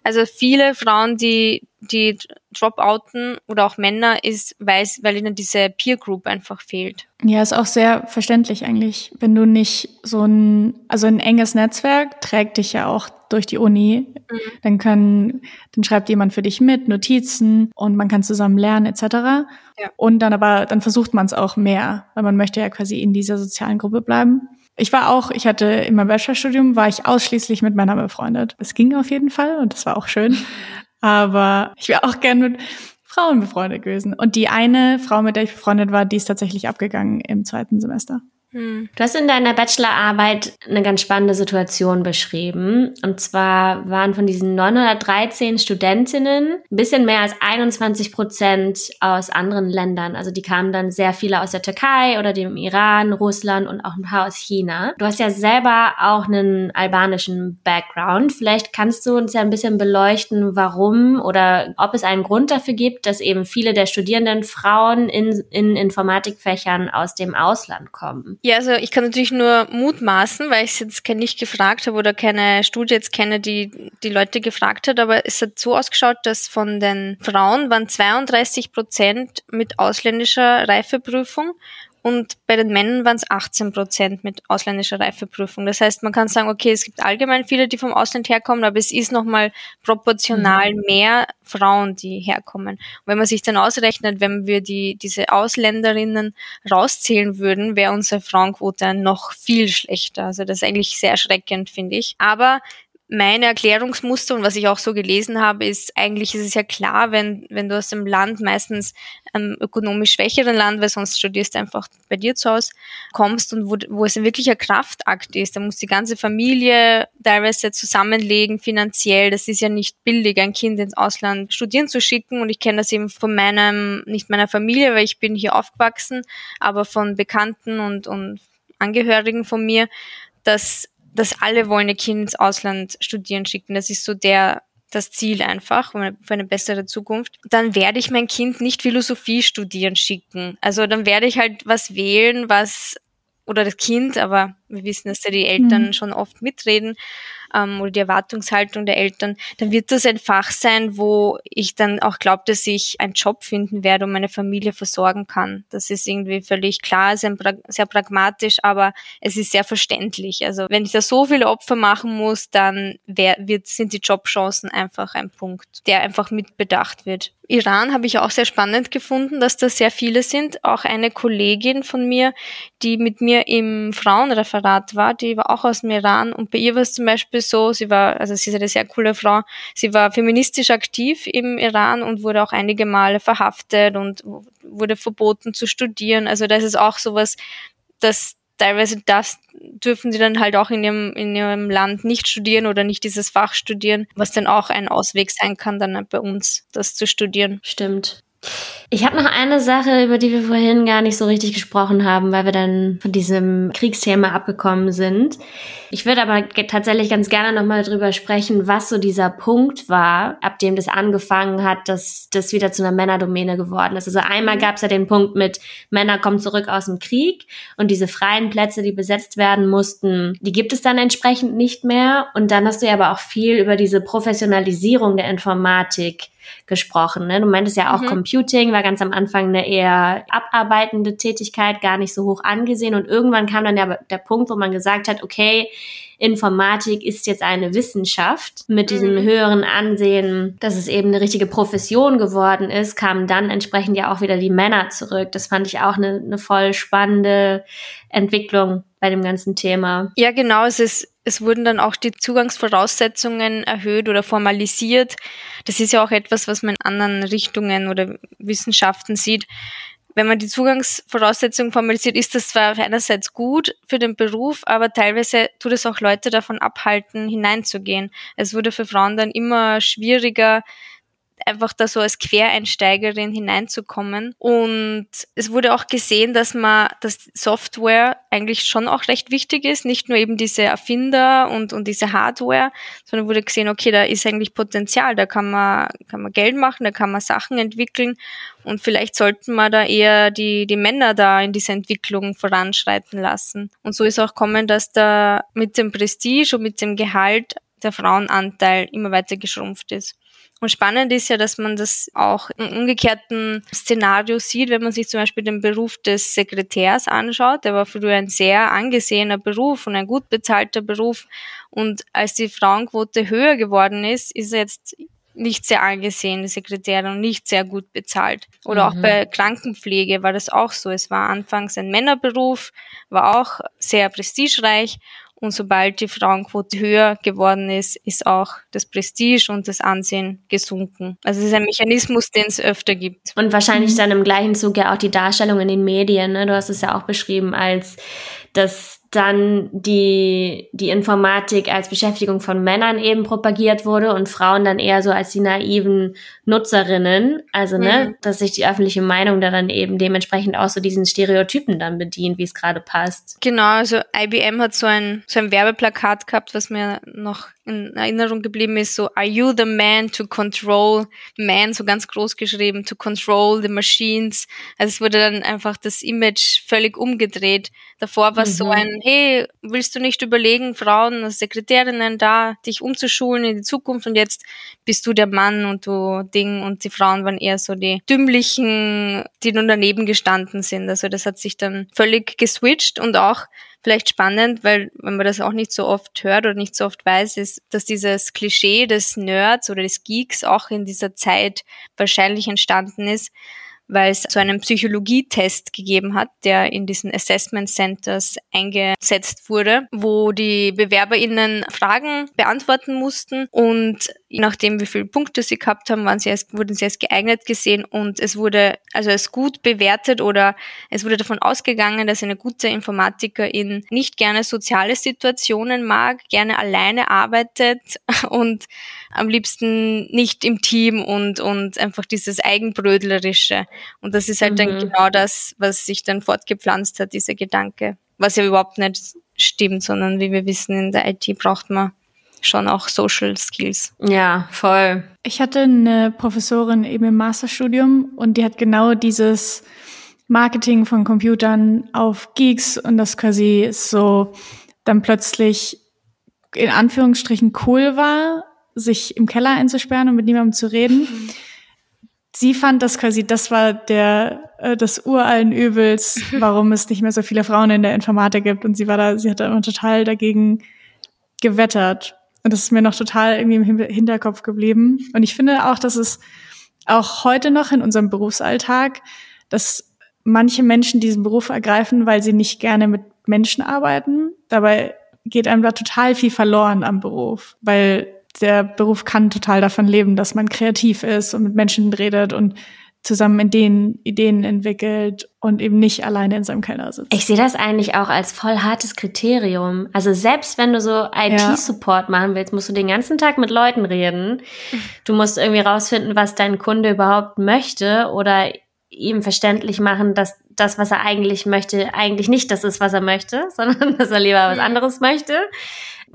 Also viele Frauen, die, die dropouten oder auch Männer, ist, weil, weil ihnen diese Peer Group einfach fehlt. Ja, ist auch sehr verständlich eigentlich. Wenn du nicht so ein, also ein enges Netzwerk trägt dich ja auch durch die Uni, dann kann, dann schreibt jemand für dich mit, Notizen und man kann zusammen lernen etc. Ja. Und dann aber, dann versucht man es auch mehr, weil man möchte ja quasi in dieser sozialen Gruppe bleiben. Ich war auch, ich hatte in meinem Bachelorstudium, war ich ausschließlich mit Männern befreundet. Das ging auf jeden Fall und das war auch schön. Aber ich wäre auch gern mit Frauen befreundet gewesen. Und die eine Frau, mit der ich befreundet war, die ist tatsächlich abgegangen im zweiten Semester. Hm. Du hast in deiner Bachelorarbeit eine ganz spannende Situation beschrieben. Und zwar waren von diesen 913 Studentinnen ein bisschen mehr als 21 Prozent aus anderen Ländern. Also die kamen dann sehr viele aus der Türkei oder dem Iran, Russland und auch ein paar aus China. Du hast ja selber auch einen albanischen Background. Vielleicht kannst du uns ja ein bisschen beleuchten, warum oder ob es einen Grund dafür gibt, dass eben viele der Studierenden Frauen in, in Informatikfächern aus dem Ausland kommen. Ja, also ich kann natürlich nur mutmaßen, weil ich es jetzt nicht gefragt habe oder keine Studie jetzt kenne, die die Leute gefragt hat, aber es hat so ausgeschaut, dass von den Frauen waren 32 Prozent mit ausländischer Reifeprüfung und bei den Männern waren es 18 Prozent mit ausländischer Reifeprüfung. Das heißt, man kann sagen, okay, es gibt allgemein viele, die vom Ausland herkommen, aber es ist nochmal proportional mehr Frauen, die herkommen. Und wenn man sich dann ausrechnet, wenn wir die, diese Ausländerinnen rauszählen würden, wäre unsere Frauenquote noch viel schlechter. Also das ist eigentlich sehr erschreckend, finde ich. Aber meine Erklärungsmuster und was ich auch so gelesen habe, ist eigentlich ist es ja klar, wenn, wenn du aus dem Land, meistens einem ökonomisch schwächeren Land, weil sonst studierst du einfach bei dir zu Hause, kommst und wo, wo es ein wirklicher Kraftakt ist, da muss die ganze Familie teilweise zusammenlegen finanziell. Das ist ja nicht billig, ein Kind ins Ausland studieren zu schicken und ich kenne das eben von meinem, nicht meiner Familie, weil ich bin hier aufgewachsen, aber von Bekannten und, und Angehörigen von mir, dass dass alle wollen ihr Kind ins Ausland studieren schicken. Das ist so der das Ziel einfach für eine, bessere Zukunft. Dann werde ich mein Kind nicht Philosophie studieren schicken. Also dann werde ich halt was wählen, was oder das Kind, aber wir wissen, dass da die Eltern Mhm. schon oft mitreden ähm, oder die Erwartungshaltung der Eltern, dann wird das ein Fach sein, wo ich dann auch glaube, dass ich einen Job finden werde und meine Familie versorgen kann. Das ist irgendwie völlig klar, sehr, sehr pragmatisch, aber es ist sehr verständlich. Also wenn ich da so viele Opfer machen muss, dann wär, wird, sind die Jobchancen einfach ein Punkt, der einfach mitbedacht wird. Iran habe ich auch sehr spannend gefunden, dass da sehr viele sind. Auch eine Kollegin von mir, die mit mir im Frauenreferat war, die war auch aus dem Iran und bei ihr war es zum Beispiel so, sie war, also sie ist eine sehr coole Frau, sie war feministisch aktiv im Iran und wurde auch einige Male verhaftet und wurde verboten zu studieren. Also das ist auch sowas, dass teilweise das dürfen sie dann halt auch in ihrem, in ihrem Land nicht studieren oder nicht dieses Fach studieren, was dann auch ein Ausweg sein kann, dann bei uns das zu studieren. Stimmt. Ich habe noch eine Sache, über die wir vorhin gar nicht so richtig gesprochen haben, weil wir dann von diesem Kriegsthema abgekommen sind. Ich würde aber tatsächlich ganz gerne nochmal drüber sprechen, was so dieser Punkt war, ab dem das angefangen hat, dass das wieder zu einer Männerdomäne geworden ist. Also einmal gab es ja den Punkt mit Männer kommen zurück aus dem Krieg und diese freien Plätze, die besetzt werden mussten, die gibt es dann entsprechend nicht mehr. Und dann hast du ja aber auch viel über diese Professionalisierung der Informatik gesprochen. Ne? Du meintest ja auch mhm. Computing war ganz am Anfang eine eher abarbeitende Tätigkeit, gar nicht so hoch angesehen. Und irgendwann kam dann der, der Punkt, wo man gesagt hat, okay, Informatik ist jetzt eine Wissenschaft mit diesem mhm. höheren Ansehen, dass es eben eine richtige Profession geworden ist, kamen dann entsprechend ja auch wieder die Männer zurück. Das fand ich auch eine, eine voll spannende Entwicklung bei dem ganzen Thema. Ja, genau. Es ist es wurden dann auch die Zugangsvoraussetzungen erhöht oder formalisiert. Das ist ja auch etwas, was man in anderen Richtungen oder Wissenschaften sieht. Wenn man die Zugangsvoraussetzungen formalisiert, ist das zwar einerseits gut für den Beruf, aber teilweise tut es auch Leute davon abhalten, hineinzugehen. Es wurde für Frauen dann immer schwieriger, einfach da so als Quereinsteigerin hineinzukommen. Und es wurde auch gesehen, dass man, dass Software eigentlich schon auch recht wichtig ist, nicht nur eben diese Erfinder und, und diese Hardware, sondern wurde gesehen, okay, da ist eigentlich Potenzial, da kann man, kann man Geld machen, da kann man Sachen entwickeln und vielleicht sollten wir da eher die, die Männer da in diese Entwicklung voranschreiten lassen. Und so ist auch kommen, dass da mit dem Prestige und mit dem Gehalt der Frauenanteil immer weiter geschrumpft ist. Und spannend ist ja, dass man das auch im umgekehrten Szenario sieht, wenn man sich zum Beispiel den Beruf des Sekretärs anschaut. Der war früher ein sehr angesehener Beruf und ein gut bezahlter Beruf. Und als die Frauenquote höher geworden ist, ist er jetzt nicht sehr angesehen, die Sekretärin, und nicht sehr gut bezahlt. Oder mhm. auch bei Krankenpflege war das auch so. Es war anfangs ein Männerberuf, war auch sehr prestigereich und sobald die Frauenquote höher geworden ist, ist auch das Prestige und das Ansehen gesunken. Also es ist ein Mechanismus, den es öfter gibt. Und wahrscheinlich mhm. dann im gleichen Zug ja auch die Darstellung in den Medien. Ne? Du hast es ja auch beschrieben als dass dann die, die Informatik als Beschäftigung von Männern eben propagiert wurde und Frauen dann eher so als die naiven Nutzerinnen. Also, ne, mhm. dass sich die öffentliche Meinung da dann eben dementsprechend auch so diesen Stereotypen dann bedient, wie es gerade passt. Genau, also IBM hat so ein, so ein Werbeplakat gehabt, was mir noch in Erinnerung geblieben ist, so Are you the man to control man, so ganz groß geschrieben, to control the machines. Also es wurde dann einfach das Image völlig umgedreht. Davor war es mhm. so ein, hey, willst du nicht überlegen, Frauen als Sekretärinnen da, dich umzuschulen in die Zukunft und jetzt bist du der Mann und du Ding und die Frauen waren eher so die dümmlichen, die nun daneben gestanden sind. Also das hat sich dann völlig geswitcht und auch vielleicht spannend, weil wenn man das auch nicht so oft hört oder nicht so oft weiß, ist, dass dieses Klischee des Nerds oder des Geeks auch in dieser Zeit wahrscheinlich entstanden ist, weil es so einen Psychologietest gegeben hat, der in diesen Assessment Centers eingesetzt wurde, wo die BewerberInnen Fragen beantworten mussten. Und je nachdem, wie viele Punkte sie gehabt haben, waren sie als, wurden sie als geeignet gesehen und es wurde also als gut bewertet oder es wurde davon ausgegangen, dass eine gute Informatikerin nicht gerne soziale Situationen mag, gerne alleine arbeitet und am liebsten nicht im Team und, und einfach dieses Eigenbrödlerische. Und das ist halt mhm. dann genau das, was sich dann fortgepflanzt hat, dieser Gedanke. Was ja überhaupt nicht stimmt, sondern wie wir wissen, in der IT braucht man schon auch Social Skills. Ja, voll. Ich hatte eine Professorin eben im Masterstudium und die hat genau dieses Marketing von Computern auf Geeks und das quasi so dann plötzlich in Anführungsstrichen cool war, sich im Keller einzusperren und mit niemandem zu reden. Mhm. Sie fand das quasi, das war der, äh, das urallen Übels, warum es nicht mehr so viele Frauen in der Informatik gibt. Und sie war da, sie hat da immer total dagegen gewettert. Und das ist mir noch total irgendwie im Hinterkopf geblieben. Und ich finde auch, dass es auch heute noch in unserem Berufsalltag, dass manche Menschen diesen Beruf ergreifen, weil sie nicht gerne mit Menschen arbeiten. Dabei geht einem da total viel verloren am Beruf, weil der Beruf kann total davon leben, dass man kreativ ist und mit Menschen redet und zusammen Ideen, Ideen entwickelt und eben nicht alleine in seinem Keller sitzt. Ich sehe das eigentlich auch als voll hartes Kriterium. Also selbst wenn du so IT-Support ja. machen willst, musst du den ganzen Tag mit Leuten reden. Du musst irgendwie rausfinden, was dein Kunde überhaupt möchte oder ihm verständlich machen, dass das, was er eigentlich möchte, eigentlich nicht das ist, was er möchte, sondern dass er lieber was anderes möchte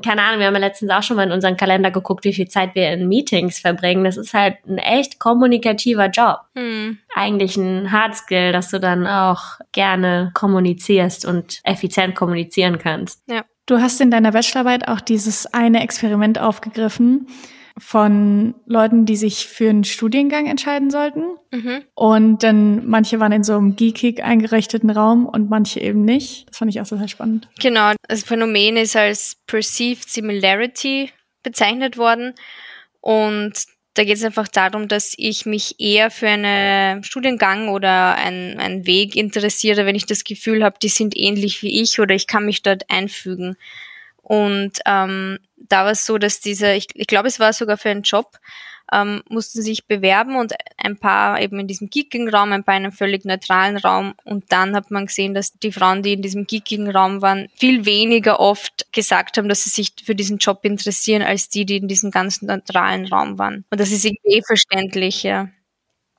keine Ahnung, wir haben ja letztens auch schon mal in unseren Kalender geguckt, wie viel Zeit wir in Meetings verbringen. Das ist halt ein echt kommunikativer Job. Hm. Eigentlich ein Hard Skill, dass du dann auch gerne kommunizierst und effizient kommunizieren kannst. Ja. Du hast in deiner Bachelorarbeit auch dieses eine Experiment aufgegriffen, von Leuten, die sich für einen Studiengang entscheiden sollten. Mhm. Und dann manche waren in so einem geekig eingerichteten Raum und manche eben nicht. Das fand ich auch total spannend. Genau, das Phänomen ist als Perceived Similarity bezeichnet worden. Und da geht es einfach darum, dass ich mich eher für einen Studiengang oder einen, einen Weg interessiere, wenn ich das Gefühl habe, die sind ähnlich wie ich oder ich kann mich dort einfügen. Und ähm, da war es so, dass diese, ich, ich glaube, es war sogar für einen Job, ähm, mussten sich bewerben und ein paar eben in diesem geekigen Raum, ein paar in einem völlig neutralen Raum. Und dann hat man gesehen, dass die Frauen, die in diesem geekigen Raum waren, viel weniger oft gesagt haben, dass sie sich für diesen Job interessieren, als die, die in diesem ganz neutralen Raum waren. Und das ist irgendwie eh verständlich, ja.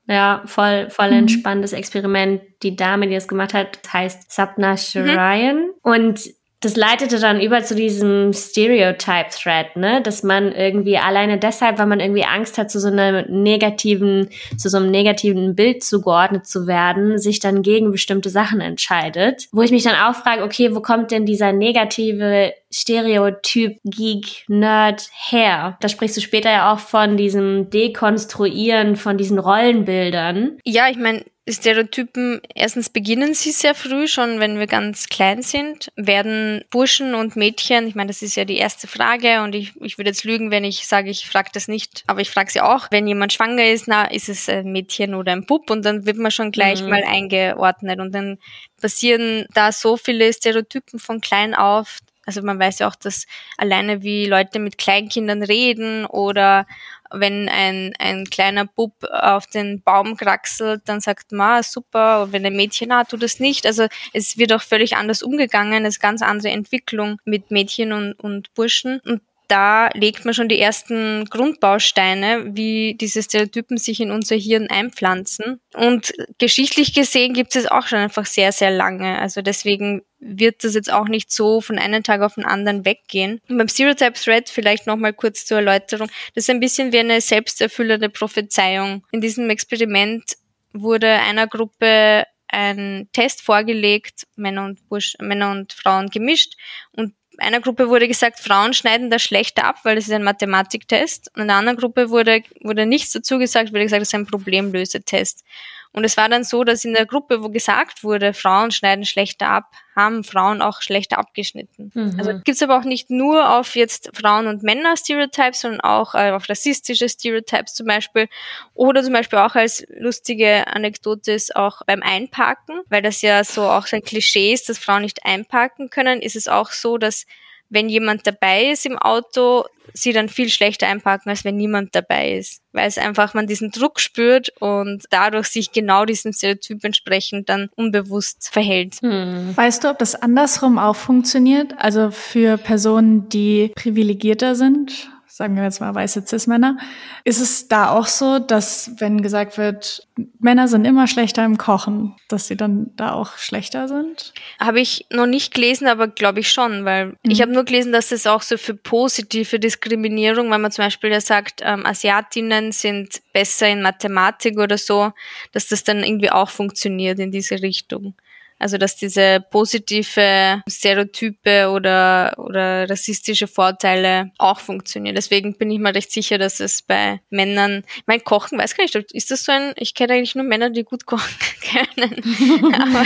Ja, voll, voll ein mhm. spannendes Experiment. Die Dame, die das gemacht hat, heißt Sapna Sharayan. Mhm. Und das leitete dann über zu diesem Stereotype-Thread, ne, dass man irgendwie alleine deshalb, weil man irgendwie Angst hat, zu so einem negativen, zu so einem negativen Bild zugeordnet zu werden, sich dann gegen bestimmte Sachen entscheidet. Wo ich mich dann auch frage, okay, wo kommt denn dieser negative Stereotyp Geek Nerd her? Da sprichst du später ja auch von diesem Dekonstruieren von diesen Rollenbildern. Ja, ich meine, Stereotypen, erstens beginnen sie sehr früh, schon wenn wir ganz klein sind, werden Burschen und Mädchen, ich meine, das ist ja die erste Frage und ich, ich würde jetzt lügen, wenn ich sage, ich frage das nicht, aber ich frage sie auch, wenn jemand schwanger ist, na, ist es ein Mädchen oder ein Bub und dann wird man schon gleich mhm. mal eingeordnet und dann passieren da so viele Stereotypen von klein auf, also man weiß ja auch, dass alleine wie Leute mit Kleinkindern reden oder wenn ein, ein kleiner Bub auf den Baum kraxelt, dann sagt man, super, und wenn ein Mädchen, ah, tu das nicht. Also es wird auch völlig anders umgegangen, es ist ganz andere Entwicklung mit Mädchen und, und Burschen. Und da legt man schon die ersten Grundbausteine, wie diese Stereotypen sich in unser Hirn einpflanzen. Und geschichtlich gesehen gibt es auch schon einfach sehr, sehr lange. Also deswegen wird das jetzt auch nicht so von einem Tag auf den anderen weggehen. Und beim Stereotype Thread vielleicht nochmal kurz zur Erläuterung. Das ist ein bisschen wie eine selbsterfüllende Prophezeiung. In diesem Experiment wurde einer Gruppe ein Test vorgelegt, Männer und, Bursch, Männer und Frauen gemischt und einer Gruppe wurde gesagt, Frauen schneiden da schlechter ab, weil das ist ein Mathematiktest. Und in der anderen Gruppe wurde, wurde nichts dazu gesagt, wurde gesagt, das ist ein Problemlösetest. Und es war dann so, dass in der Gruppe, wo gesagt wurde, Frauen schneiden schlechter ab, haben Frauen auch schlechter abgeschnitten. Mhm. Also gibt's aber auch nicht nur auf jetzt Frauen und Männer Stereotypes, sondern auch äh, auf rassistische Stereotypes zum Beispiel. Oder zum Beispiel auch als lustige Anekdote ist auch beim Einparken, weil das ja so auch so ein Klischee ist, dass Frauen nicht einparken können, ist es auch so, dass wenn jemand dabei ist im Auto, sie dann viel schlechter einparken, als wenn niemand dabei ist. Weil es einfach man diesen Druck spürt und dadurch sich genau diesem Stereotyp entsprechend dann unbewusst verhält. Hm. Weißt du, ob das andersrum auch funktioniert? Also für Personen, die privilegierter sind? Sagen wir jetzt mal weiße Cis-Männer. Ist es da auch so, dass wenn gesagt wird, Männer sind immer schlechter im Kochen, dass sie dann da auch schlechter sind? Habe ich noch nicht gelesen, aber glaube ich schon, weil mhm. ich habe nur gelesen, dass es auch so für positive Diskriminierung, wenn man zum Beispiel ja sagt, ähm, Asiatinnen sind besser in Mathematik oder so, dass das dann irgendwie auch funktioniert in diese Richtung. Also dass diese positive Stereotype oder, oder rassistische Vorteile auch funktionieren. Deswegen bin ich mir recht sicher, dass es bei Männern, mein Kochen, weiß gar nicht, ist das so ein, ich kenne eigentlich nur Männer, die gut kochen können. Aber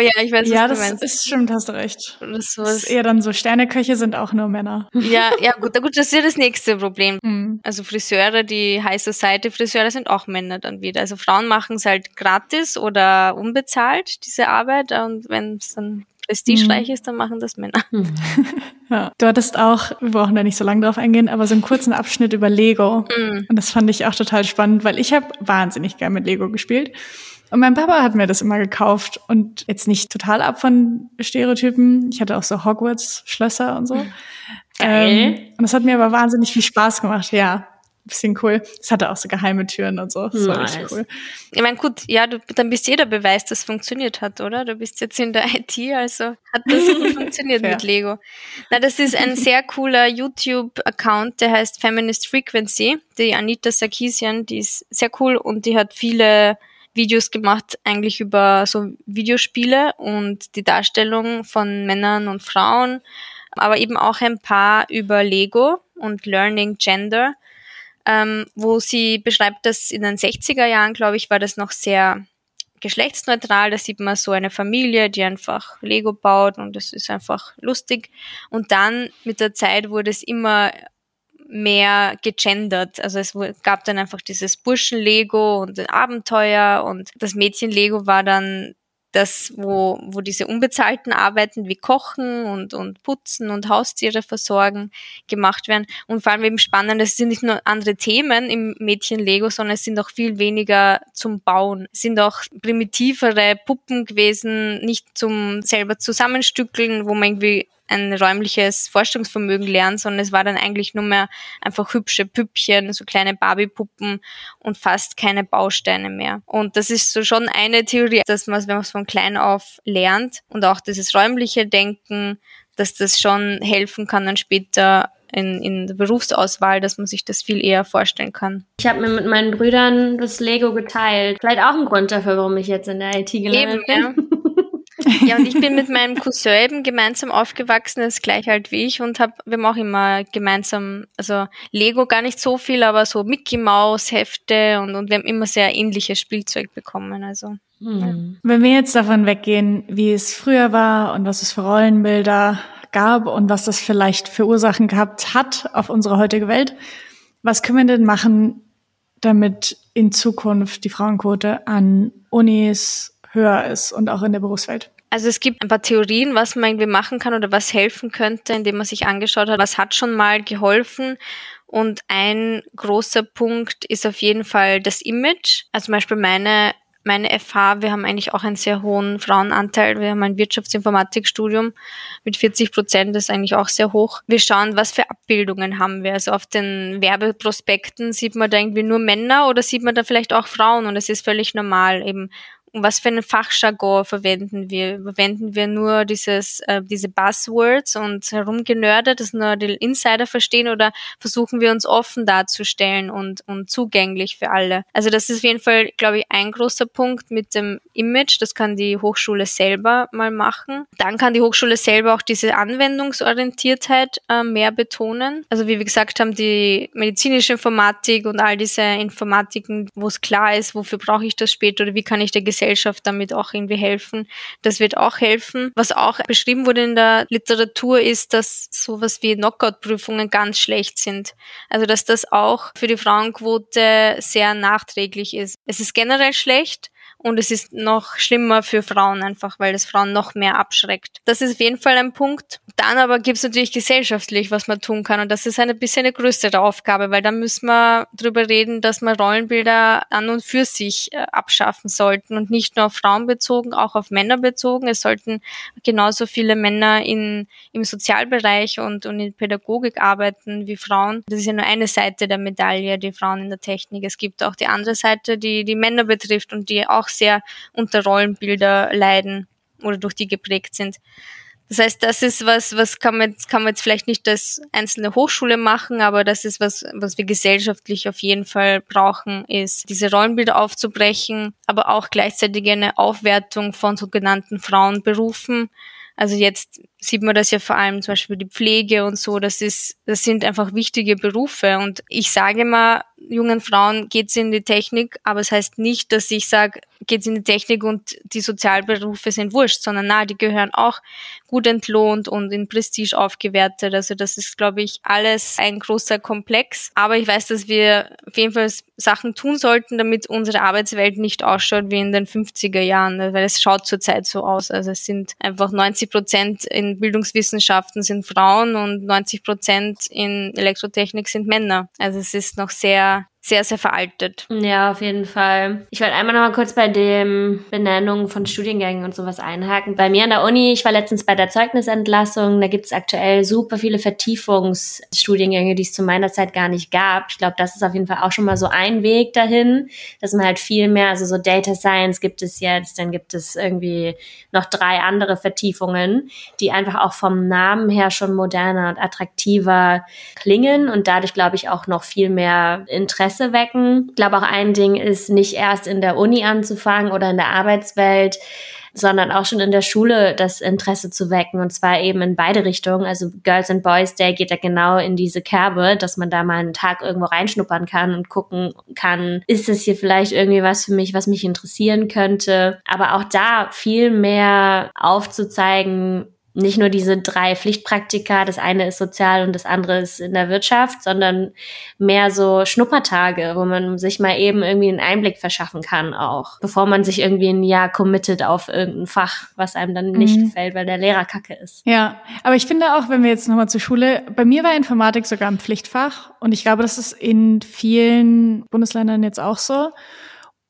ja, ich weiß, ja, was das du meinst. ist stimmt, hast du recht. Das ist Das ist eher dann so Sterneköche sind auch nur Männer. Ja, ja, gut, gut, das ist ja das nächste Problem. Hm. Also Friseure, die High Society Friseure sind auch Männer dann wieder. Also Frauen machen es halt gratis oder unbezahlt, diese Arbeit. Und wenn es dann prestigereich ist, dann machen das Männer. Hm. Ja. Du hattest auch, wir brauchen da nicht so lange drauf eingehen, aber so einen kurzen Abschnitt über Lego. Mhm. Und das fand ich auch total spannend, weil ich habe wahnsinnig gern mit Lego gespielt. Und mein Papa hat mir das immer gekauft und jetzt nicht total ab von Stereotypen. Ich hatte auch so Hogwarts-Schlösser und so. Ähm, und das hat mir aber wahnsinnig viel Spaß gemacht. Ja, bisschen cool. Es hatte auch so geheime Türen und so. Das war richtig cool. Ich meine, gut, ja, du, dann bist jeder Beweis, dass es funktioniert hat, oder? Du bist jetzt in der IT, also hat das gut funktioniert mit Lego. Na, das ist ein sehr cooler YouTube-Account, der heißt Feminist Frequency. Die Anita Sarkeesian, die ist sehr cool und die hat viele Videos gemacht, eigentlich über so Videospiele und die Darstellung von Männern und Frauen, aber eben auch ein paar über Lego und Learning Gender ähm, wo sie beschreibt, dass in den 60er Jahren, glaube ich, war das noch sehr geschlechtsneutral. Da sieht man so eine Familie, die einfach Lego baut und das ist einfach lustig. Und dann mit der Zeit wurde es immer mehr gegendert. Also es gab dann einfach dieses Burschen-Lego und ein Abenteuer und das Mädchen-Lego war dann das, wo, wo diese unbezahlten Arbeiten wie Kochen und, und Putzen und Haustiere versorgen gemacht werden. Und vor allem eben spannend, es sind nicht nur andere Themen im Mädchen-Lego, sondern es sind auch viel weniger zum Bauen. Es sind auch primitivere Puppen gewesen, nicht zum selber zusammenstückeln, wo man irgendwie ein räumliches Vorstellungsvermögen lernt, sondern es war dann eigentlich nur mehr einfach hübsche Püppchen, so kleine Barbie-Puppen und fast keine Bausteine mehr. Und das ist so schon eine Theorie, dass man, wenn man es von klein auf lernt und auch dieses räumliche Denken, dass das schon helfen kann dann später in, in der Berufsauswahl, dass man sich das viel eher vorstellen kann. Ich habe mir mit meinen Brüdern das Lego geteilt. Vielleicht auch ein Grund dafür, warum ich jetzt in der IT gelandet Eben, bin. ja. Ja, und ich bin mit meinem Cousin eben gemeinsam aufgewachsen, ist gleich alt wie ich und hab, wir haben auch immer gemeinsam, also Lego gar nicht so viel, aber so Mickey Mouse Hefte und, und wir haben immer sehr ähnliches Spielzeug bekommen. Also Hm. Wenn wir jetzt davon weggehen, wie es früher war und was es für Rollenbilder gab und was das vielleicht für Ursachen gehabt hat auf unsere heutige Welt, was können wir denn machen, damit in Zukunft die Frauenquote an Unis höher ist und auch in der Berufswelt? Also es gibt ein paar Theorien, was man irgendwie machen kann oder was helfen könnte, indem man sich angeschaut hat, was hat schon mal geholfen. Und ein großer Punkt ist auf jeden Fall das Image. Also zum Beispiel meine, meine FH, wir haben eigentlich auch einen sehr hohen Frauenanteil. Wir haben ein Wirtschaftsinformatikstudium mit 40 Prozent, das ist eigentlich auch sehr hoch. Wir schauen, was für Abbildungen haben wir. Also auf den Werbeprospekten sieht man da irgendwie nur Männer oder sieht man da vielleicht auch Frauen und es ist völlig normal eben was für einen Fachjargon verwenden wir? Verwenden wir nur dieses, äh, diese Buzzwords und herumgenörde, dass nur die Insider verstehen oder versuchen wir uns offen darzustellen und, und zugänglich für alle? Also das ist auf jeden Fall, glaube ich, ein großer Punkt mit dem Image. Das kann die Hochschule selber mal machen. Dann kann die Hochschule selber auch diese Anwendungsorientiertheit äh, mehr betonen. Also wie wir gesagt haben, die medizinische Informatik und all diese Informatiken, wo es klar ist, wofür brauche ich das später oder wie kann ich der Gesellschaft damit auch irgendwie helfen. Das wird auch helfen. Was auch beschrieben wurde in der Literatur ist, dass sowas wie Knockout-Prüfungen ganz schlecht sind. Also dass das auch für die Frauenquote sehr nachträglich ist. Es ist generell schlecht. Und es ist noch schlimmer für Frauen einfach, weil das Frauen noch mehr abschreckt. Das ist auf jeden Fall ein Punkt. Dann aber gibt es natürlich gesellschaftlich, was man tun kann. Und das ist eine bisschen eine größere Aufgabe, weil da müssen wir drüber reden, dass wir Rollenbilder an und für sich äh, abschaffen sollten und nicht nur auf Frauen bezogen, auch auf Männer bezogen. Es sollten genauso viele Männer in, im Sozialbereich und, und in Pädagogik arbeiten wie Frauen. Das ist ja nur eine Seite der Medaille, die Frauen in der Technik. Es gibt auch die andere Seite, die die Männer betrifft und die auch sehr unter Rollenbilder leiden oder durch die geprägt sind. Das heißt, das ist was, was kann man jetzt, kann man jetzt vielleicht nicht als einzelne Hochschule machen, aber das ist was, was wir gesellschaftlich auf jeden Fall brauchen, ist diese Rollenbilder aufzubrechen, aber auch gleichzeitig eine Aufwertung von sogenannten Frauenberufen. Also jetzt sieht man das ja vor allem zum Beispiel die Pflege und so, das ist, das sind einfach wichtige Berufe. Und ich sage immer, jungen Frauen geht's in die Technik, aber es das heißt nicht, dass ich sage, geht's in die Technik und die Sozialberufe sind wurscht, sondern na, die gehören auch gut entlohnt und in Prestige aufgewertet. Also das ist, glaube ich, alles ein großer Komplex. Aber ich weiß, dass wir auf jeden Fall Sachen tun sollten, damit unsere Arbeitswelt nicht ausschaut wie in den 50er Jahren, weil es schaut zurzeit so aus. Also es sind einfach 90 Prozent in Bildungswissenschaften sind Frauen und 90 Prozent in Elektrotechnik sind Männer. Also es ist noch sehr sehr, sehr veraltet. Ja, auf jeden Fall. Ich wollte einmal noch mal kurz bei dem Benennung von Studiengängen und sowas einhaken. Bei mir an der Uni, ich war letztens bei der Zeugnisentlassung, da gibt es aktuell super viele Vertiefungsstudiengänge, die es zu meiner Zeit gar nicht gab. Ich glaube, das ist auf jeden Fall auch schon mal so ein Weg dahin, dass man halt viel mehr, also so Data Science gibt es jetzt, dann gibt es irgendwie noch drei andere Vertiefungen, die einfach auch vom Namen her schon moderner und attraktiver klingen und dadurch, glaube ich, auch noch viel mehr Interesse Interesse wecken. Ich glaube auch ein Ding ist, nicht erst in der Uni anzufangen oder in der Arbeitswelt, sondern auch schon in der Schule das Interesse zu wecken und zwar eben in beide Richtungen. Also Girls and Boys Day geht da genau in diese Kerbe, dass man da mal einen Tag irgendwo reinschnuppern kann und gucken kann, ist es hier vielleicht irgendwie was für mich, was mich interessieren könnte. Aber auch da viel mehr aufzuzeigen, nicht nur diese drei Pflichtpraktika, das eine ist sozial und das andere ist in der Wirtschaft, sondern mehr so Schnuppertage, wo man sich mal eben irgendwie einen Einblick verschaffen kann auch, bevor man sich irgendwie ein Jahr committet auf irgendein Fach, was einem dann nicht mhm. gefällt, weil der Lehrer kacke ist. Ja, aber ich finde auch, wenn wir jetzt nochmal zur Schule, bei mir war Informatik sogar ein Pflichtfach und ich glaube, das ist in vielen Bundesländern jetzt auch so.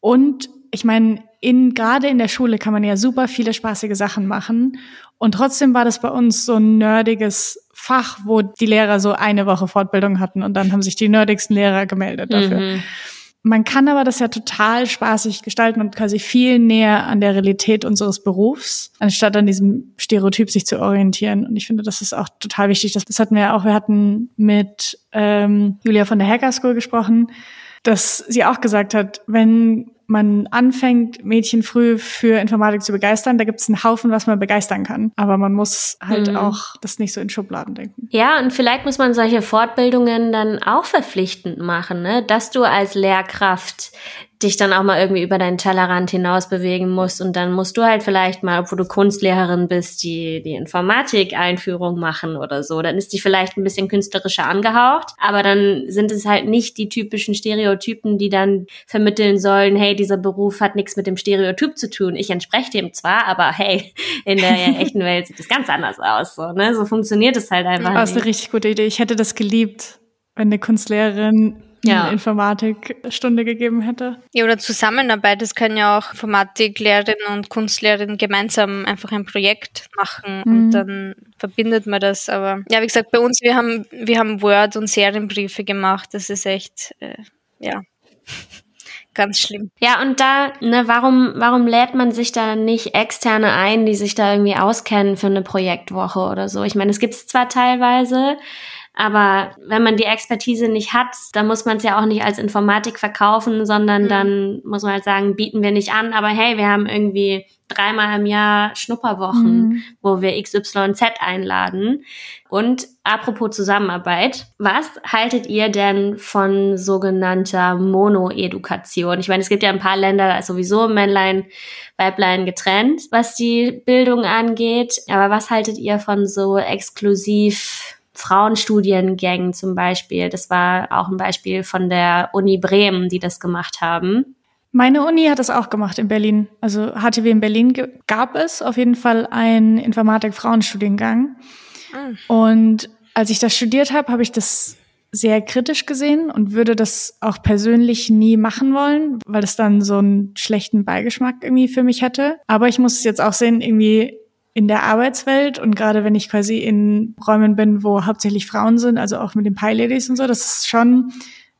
Und ich meine, in, gerade in der Schule kann man ja super viele spaßige Sachen machen. Und trotzdem war das bei uns so ein nerdiges Fach, wo die Lehrer so eine Woche Fortbildung hatten und dann haben sich die nerdigsten Lehrer gemeldet dafür. Mhm. Man kann aber das ja total spaßig gestalten und quasi viel näher an der Realität unseres Berufs, anstatt an diesem Stereotyp sich zu orientieren. Und ich finde, das ist auch total wichtig. Das, das hatten wir auch, wir hatten mit ähm, Julia von der Hacker School gesprochen, dass sie auch gesagt hat, wenn man anfängt, Mädchen früh für Informatik zu begeistern, da gibt es einen Haufen, was man begeistern kann. Aber man muss halt mhm. auch das nicht so in Schubladen denken. Ja, und vielleicht muss man solche Fortbildungen dann auch verpflichtend machen, ne? dass du als Lehrkraft dich dann auch mal irgendwie über deinen Tellerrand hinaus bewegen musst und dann musst du halt vielleicht mal, obwohl du Kunstlehrerin bist, die, die Informatik-Einführung machen oder so. Dann ist die vielleicht ein bisschen künstlerischer angehaucht, aber dann sind es halt nicht die typischen Stereotypen, die dann vermitteln sollen, hey, dieser Beruf hat nichts mit dem Stereotyp zu tun. Ich entspreche dem zwar, aber hey, in der echten Welt sieht es ganz anders aus. So, ne? so funktioniert es halt einfach. Das ist eine richtig gute Idee. Ich hätte das geliebt, wenn eine Kunstlehrerin ja. eine Informatikstunde gegeben hätte. Ja, oder Zusammenarbeit. Es können ja auch Informatiklehrerinnen und Kunstlehrerinnen gemeinsam einfach ein Projekt machen mhm. und dann verbindet man das. Aber ja, wie gesagt, bei uns, wir haben, wir haben Word- und Serienbriefe gemacht. Das ist echt, äh, ja. Ganz schlimm. Ja, und da, ne, warum, warum lädt man sich da nicht Externe ein, die sich da irgendwie auskennen für eine Projektwoche oder so? Ich meine, es gibt es zwar teilweise, aber wenn man die Expertise nicht hat, dann muss man es ja auch nicht als Informatik verkaufen, sondern mhm. dann muss man halt sagen, bieten wir nicht an. Aber hey, wir haben irgendwie dreimal im Jahr Schnupperwochen, mhm. wo wir XYZ einladen. Und apropos Zusammenarbeit, was haltet ihr denn von sogenannter Mono-Edukation? Ich meine, es gibt ja ein paar Länder, da ist sowieso Männlein, Weiblein getrennt, was die Bildung angeht. Aber was haltet ihr von so exklusiv Frauenstudiengängen zum Beispiel. Das war auch ein Beispiel von der Uni Bremen, die das gemacht haben. Meine Uni hat das auch gemacht in Berlin. Also HTW in Berlin gab es auf jeden Fall einen Informatik-Frauenstudiengang. Mhm. Und als ich das studiert habe, habe ich das sehr kritisch gesehen und würde das auch persönlich nie machen wollen, weil es dann so einen schlechten Beigeschmack irgendwie für mich hätte. Aber ich muss es jetzt auch sehen, irgendwie in der Arbeitswelt und gerade wenn ich quasi in Räumen bin, wo hauptsächlich Frauen sind, also auch mit den Pie Ladies und so, dass es schon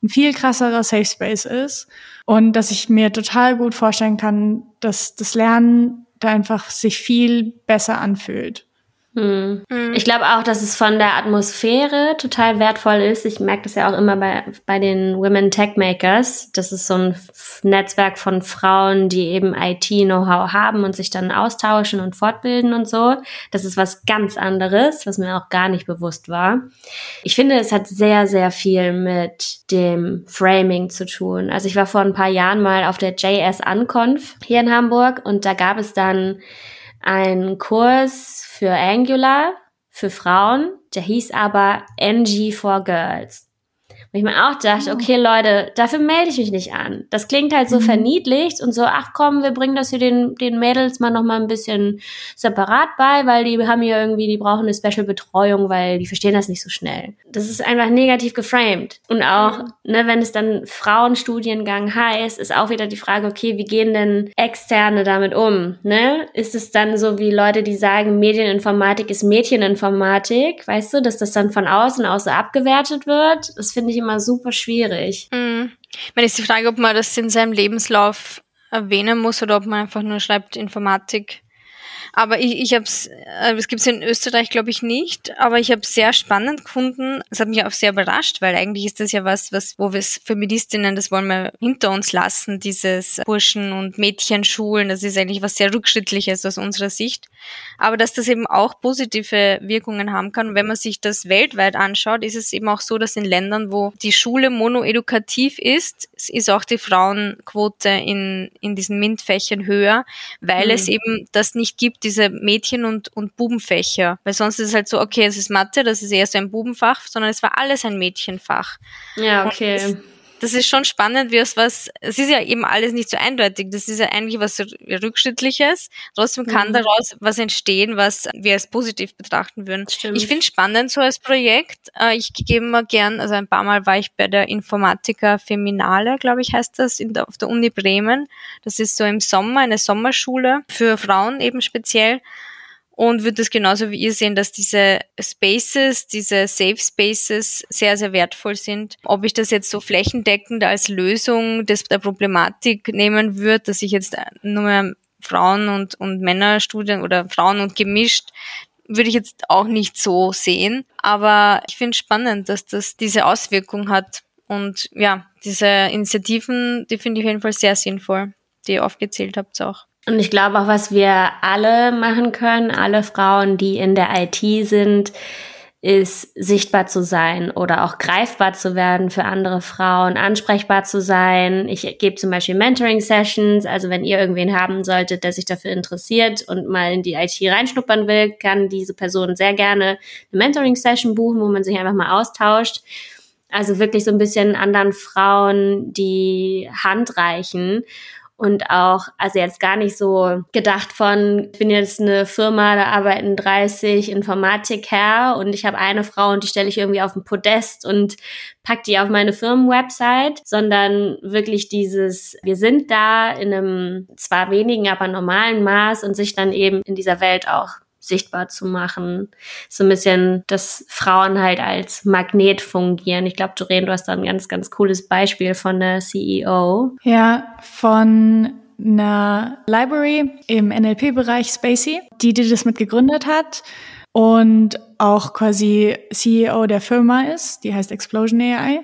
ein viel krasserer Safe Space ist und dass ich mir total gut vorstellen kann, dass das Lernen da einfach sich viel besser anfühlt. Hm. Mhm. Ich glaube auch, dass es von der Atmosphäre total wertvoll ist. Ich merke das ja auch immer bei, bei den Women Tech Makers. Das ist so ein Netzwerk von Frauen, die eben IT-Know-how haben und sich dann austauschen und fortbilden und so. Das ist was ganz anderes, was mir auch gar nicht bewusst war. Ich finde, es hat sehr, sehr viel mit dem Framing zu tun. Also ich war vor ein paar Jahren mal auf der JS Unconf hier in Hamburg und da gab es dann einen Kurs für Angular für Frauen, der hieß aber NG for Girls. Und ich mir auch dachte, okay, Leute, dafür melde ich mich nicht an. Das klingt halt so mhm. verniedlicht und so, ach komm, wir bringen das hier den, den Mädels mal noch mal ein bisschen separat bei, weil die haben hier irgendwie, die brauchen eine Special Betreuung, weil die verstehen das nicht so schnell. Das ist einfach negativ geframed. Und auch, mhm. ne, wenn es dann Frauenstudiengang heißt, ist auch wieder die Frage, okay, wie gehen denn Externe damit um? Ne? Ist es dann so wie Leute, die sagen, Medieninformatik ist Mädcheninformatik, weißt du, dass das dann von außen auch so abgewertet wird? Das finde ich immer super schwierig. Mhm. Ich ist die Frage, ob man das in seinem Lebenslauf erwähnen muss oder ob man einfach nur schreibt Informatik aber ich, ich habe es, äh, es gibt es in Österreich, glaube ich, nicht, aber ich habe es sehr spannend gefunden. Es hat mich auch sehr überrascht, weil eigentlich ist das ja was, was wo wir Feministinnen, das wollen wir hinter uns lassen, dieses Burschen- und Mädchenschulen, das ist eigentlich was sehr Rückschrittliches aus unserer Sicht. Aber dass das eben auch positive Wirkungen haben kann. Und wenn man sich das weltweit anschaut, ist es eben auch so, dass in Ländern, wo die Schule monoedukativ ist, ist auch die Frauenquote in, in diesen MINT-Fächern höher, weil mhm. es eben das nicht gibt, diese Mädchen- und, und Bubenfächer. Weil sonst ist es halt so, okay, es ist Mathe, das ist eher so ein Bubenfach, sondern es war alles ein Mädchenfach. Ja, okay das ist schon spannend, wie es was, es ist ja eben alles nicht so eindeutig. Das ist ja eigentlich was Rückschrittliches. Trotzdem kann mhm. daraus was entstehen, was wir als positiv betrachten würden. Stimmt. Ich finde spannend so als Projekt. Äh, ich gebe mal gern, also ein paar Mal war ich bei der Informatiker Feminale, glaube ich, heißt das, in der, auf der Uni Bremen. Das ist so im Sommer, eine Sommerschule für Frauen eben speziell und würde es genauso wie ihr sehen, dass diese Spaces, diese Safe Spaces sehr, sehr wertvoll sind. Ob ich das jetzt so flächendeckend als Lösung des, der Problematik nehmen würde, dass ich jetzt nur mehr Frauen und, und Männerstudien oder Frauen und gemischt, würde ich jetzt auch nicht so sehen. Aber ich finde spannend, dass das diese Auswirkung hat. Und ja, diese Initiativen, die finde ich auf jeden Fall sehr sinnvoll, die ihr aufgezählt habt auch. Und ich glaube auch, was wir alle machen können, alle Frauen, die in der IT sind, ist sichtbar zu sein oder auch greifbar zu werden für andere Frauen, ansprechbar zu sein. Ich gebe zum Beispiel Mentoring-Sessions, also wenn ihr irgendwen haben solltet, der sich dafür interessiert und mal in die IT reinschnuppern will, kann diese Person sehr gerne eine Mentoring-Session buchen, wo man sich einfach mal austauscht. Also wirklich so ein bisschen anderen Frauen die Hand reichen und auch, also jetzt gar nicht so gedacht von, ich bin jetzt eine Firma, da arbeiten 30 Informatiker und ich habe eine Frau und die stelle ich irgendwie auf ein Podest und pack die auf meine Firmenwebsite, sondern wirklich dieses, wir sind da in einem zwar wenigen, aber normalen Maß und sich dann eben in dieser Welt auch sichtbar zu machen. So ein bisschen, dass Frauen halt als Magnet fungieren. Ich glaube, Doreen, du hast da ein ganz, ganz cooles Beispiel von der CEO. Ja, von einer Library im NLP-Bereich Spacey, die, die das mit gegründet hat und auch quasi CEO der Firma ist, die heißt Explosion AI.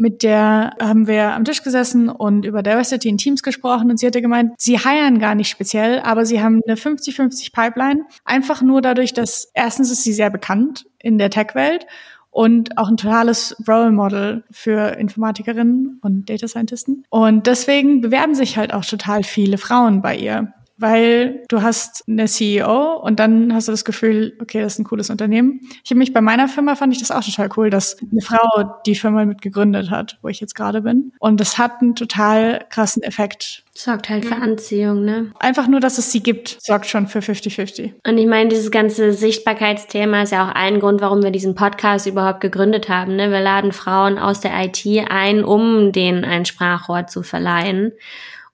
Mit der haben wir am Tisch gesessen und über Diversity in Teams gesprochen und sie hatte gemeint, sie heiern gar nicht speziell, aber sie haben eine 50-50 Pipeline. Einfach nur dadurch, dass erstens ist sie sehr bekannt in der Tech-Welt und auch ein totales Role Model für Informatikerinnen und Data Scientisten. Und deswegen bewerben sich halt auch total viele Frauen bei ihr weil du hast eine CEO und dann hast du das Gefühl, okay, das ist ein cooles Unternehmen. Ich habe mich bei meiner Firma fand ich das auch total cool, dass eine Frau die Firma mit gegründet hat, wo ich jetzt gerade bin. Und das hat einen total krassen Effekt. Sorgt halt für Anziehung, ne? Einfach nur, dass es sie gibt, sorgt schon für 50-50. Und ich meine, dieses ganze Sichtbarkeitsthema ist ja auch ein Grund, warum wir diesen Podcast überhaupt gegründet haben. Ne? Wir laden Frauen aus der IT ein, um denen ein Sprachrohr zu verleihen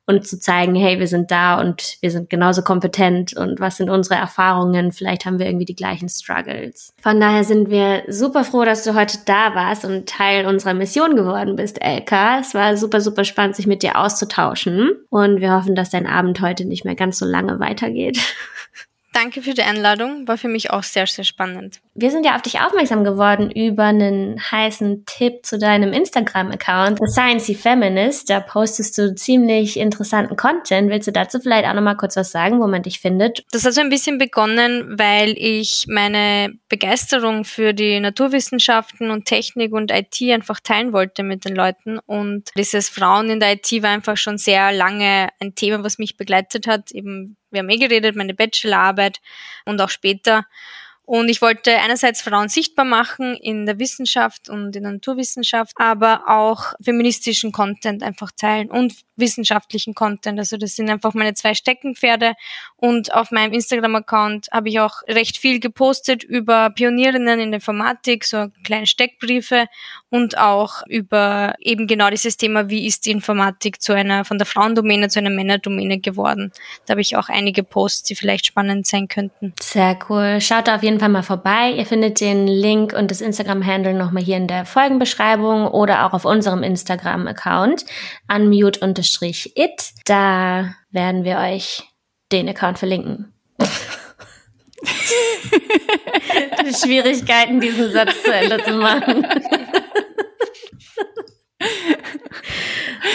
und zu zeigen, hey, wir sind da und wir sind genauso kompetent und was sind unsere Erfahrungen? Vielleicht haben wir irgendwie die gleichen Struggles. Von daher sind wir super froh, dass du heute da warst und Teil unserer Mission geworden bist, Elka. Es war super, super spannend, sich mit dir auszutauschen und wir hoffen, dass dein Abend heute nicht mehr ganz so lange weitergeht. Danke für die Einladung, war für mich auch sehr, sehr spannend. Wir sind ja auf dich aufmerksam geworden über einen heißen Tipp zu deinem Instagram-Account, The Sciencey Feminist. Da postest du ziemlich interessanten Content. Willst du dazu vielleicht auch nochmal kurz was sagen, wo man dich findet? Das hat so ein bisschen begonnen, weil ich meine Begeisterung für die Naturwissenschaften und Technik und IT einfach teilen wollte mit den Leuten. Und dieses Frauen in der IT war einfach schon sehr lange ein Thema, was mich begleitet hat, eben wir haben eh geredet, meine Bachelorarbeit und auch später. Und ich wollte einerseits Frauen sichtbar machen in der Wissenschaft und in der Naturwissenschaft, aber auch feministischen Content einfach teilen und wissenschaftlichen Content. Also das sind einfach meine zwei Steckenpferde. Und auf meinem Instagram-Account habe ich auch recht viel gepostet über Pionierinnen in der Informatik, so kleine Steckbriefe und auch über eben genau dieses Thema, wie ist die Informatik zu einer, von der Frauendomäne zu einer Männerdomäne geworden. Da habe ich auch einige Posts, die vielleicht spannend sein könnten. Sehr cool. Schaut da auf jeden Fall mal vorbei. Ihr findet den Link und das Instagram-Handle nochmal hier in der Folgenbeschreibung oder auch auf unserem Instagram-Account unmute it. Da werden wir euch den Account verlinken. Schwierigkeiten, diesen Satz zu Ende zu machen.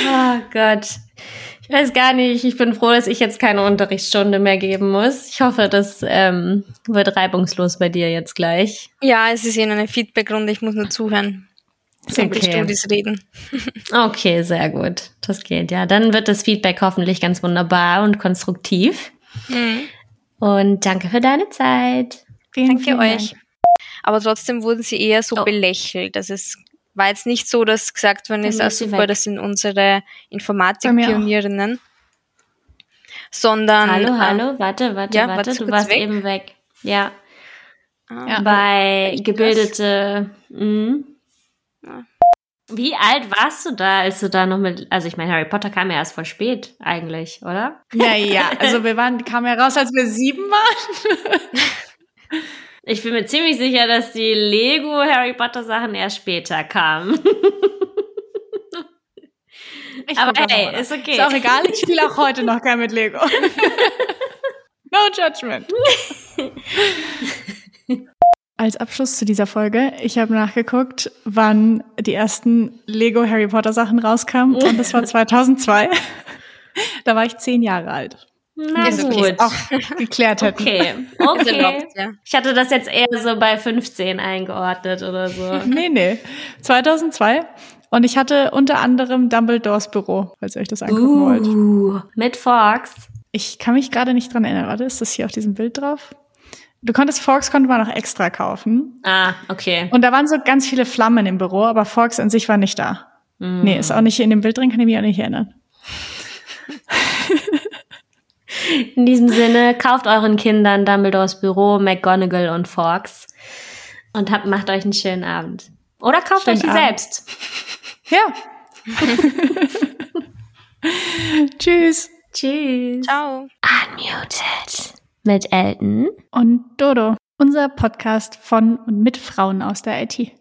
oh Gott. Ich weiß gar nicht. Ich bin froh, dass ich jetzt keine Unterrichtsstunde mehr geben muss. Ich hoffe, das ähm, wird reibungslos bei dir jetzt gleich. Ja, es ist Ihnen eine Feedbackrunde. Ich muss nur zuhören. So okay. Studis reden. okay, sehr gut. Das geht ja. Dann wird das Feedback hoffentlich ganz wunderbar und konstruktiv. Mhm. Und danke für deine Zeit. Vielen, danke vielen euch. Dank. Aber trotzdem wurden sie eher so oh. belächelt. Das ist war jetzt nicht so, dass gesagt worden ist, ah, super, das sind unsere Informatikpionierinnen. Sondern. Hallo, hallo, warte, warte, ja, warte, du warst weg? eben weg. Ja. Ah, ja. Bei gebildete. Mh. Wie alt warst du da, als du da noch mit, also ich meine, Harry Potter kam ja erst voll spät eigentlich, oder? Ja, ja, also wir waren, kamen ja raus, als wir sieben waren. ich bin mir ziemlich sicher, dass die Lego Harry Potter Sachen erst später kamen. Ich Aber hey, ist okay. Ist auch egal, ich spiele auch heute noch gern mit Lego. no judgment. Als Abschluss zu dieser Folge, ich habe nachgeguckt, wann die ersten Lego Harry Potter Sachen rauskamen und das war 2002. da war ich zehn Jahre alt. Na Jetzt gut. Auch geklärt hätten. Okay, okay. Ich hatte das jetzt eher so bei 15 eingeordnet oder so. nee, nee. 2002. Und ich hatte unter anderem Dumbledores Büro, falls ihr euch das angucken uh, wollt. Mit Fox. Ich kann mich gerade nicht dran erinnern. Warte, ist das hier auf diesem Bild drauf? Du konntest Forks konnte man noch extra kaufen. Ah, okay. Und da waren so ganz viele Flammen im Büro, aber Forks an sich war nicht da. Mm. Nee, ist auch nicht in dem Bild drin, kann ich mich auch nicht erinnern. In diesem Sinne, kauft euren Kindern Dumbledores Büro, McGonagall und Forks und habt, macht euch einen schönen Abend. Oder kauft schönen euch die Abend. selbst. Ja. Tschüss. Tschüss. Ciao. Unmuted mit Elton und Dodo, unser Podcast von und mit Frauen aus der IT.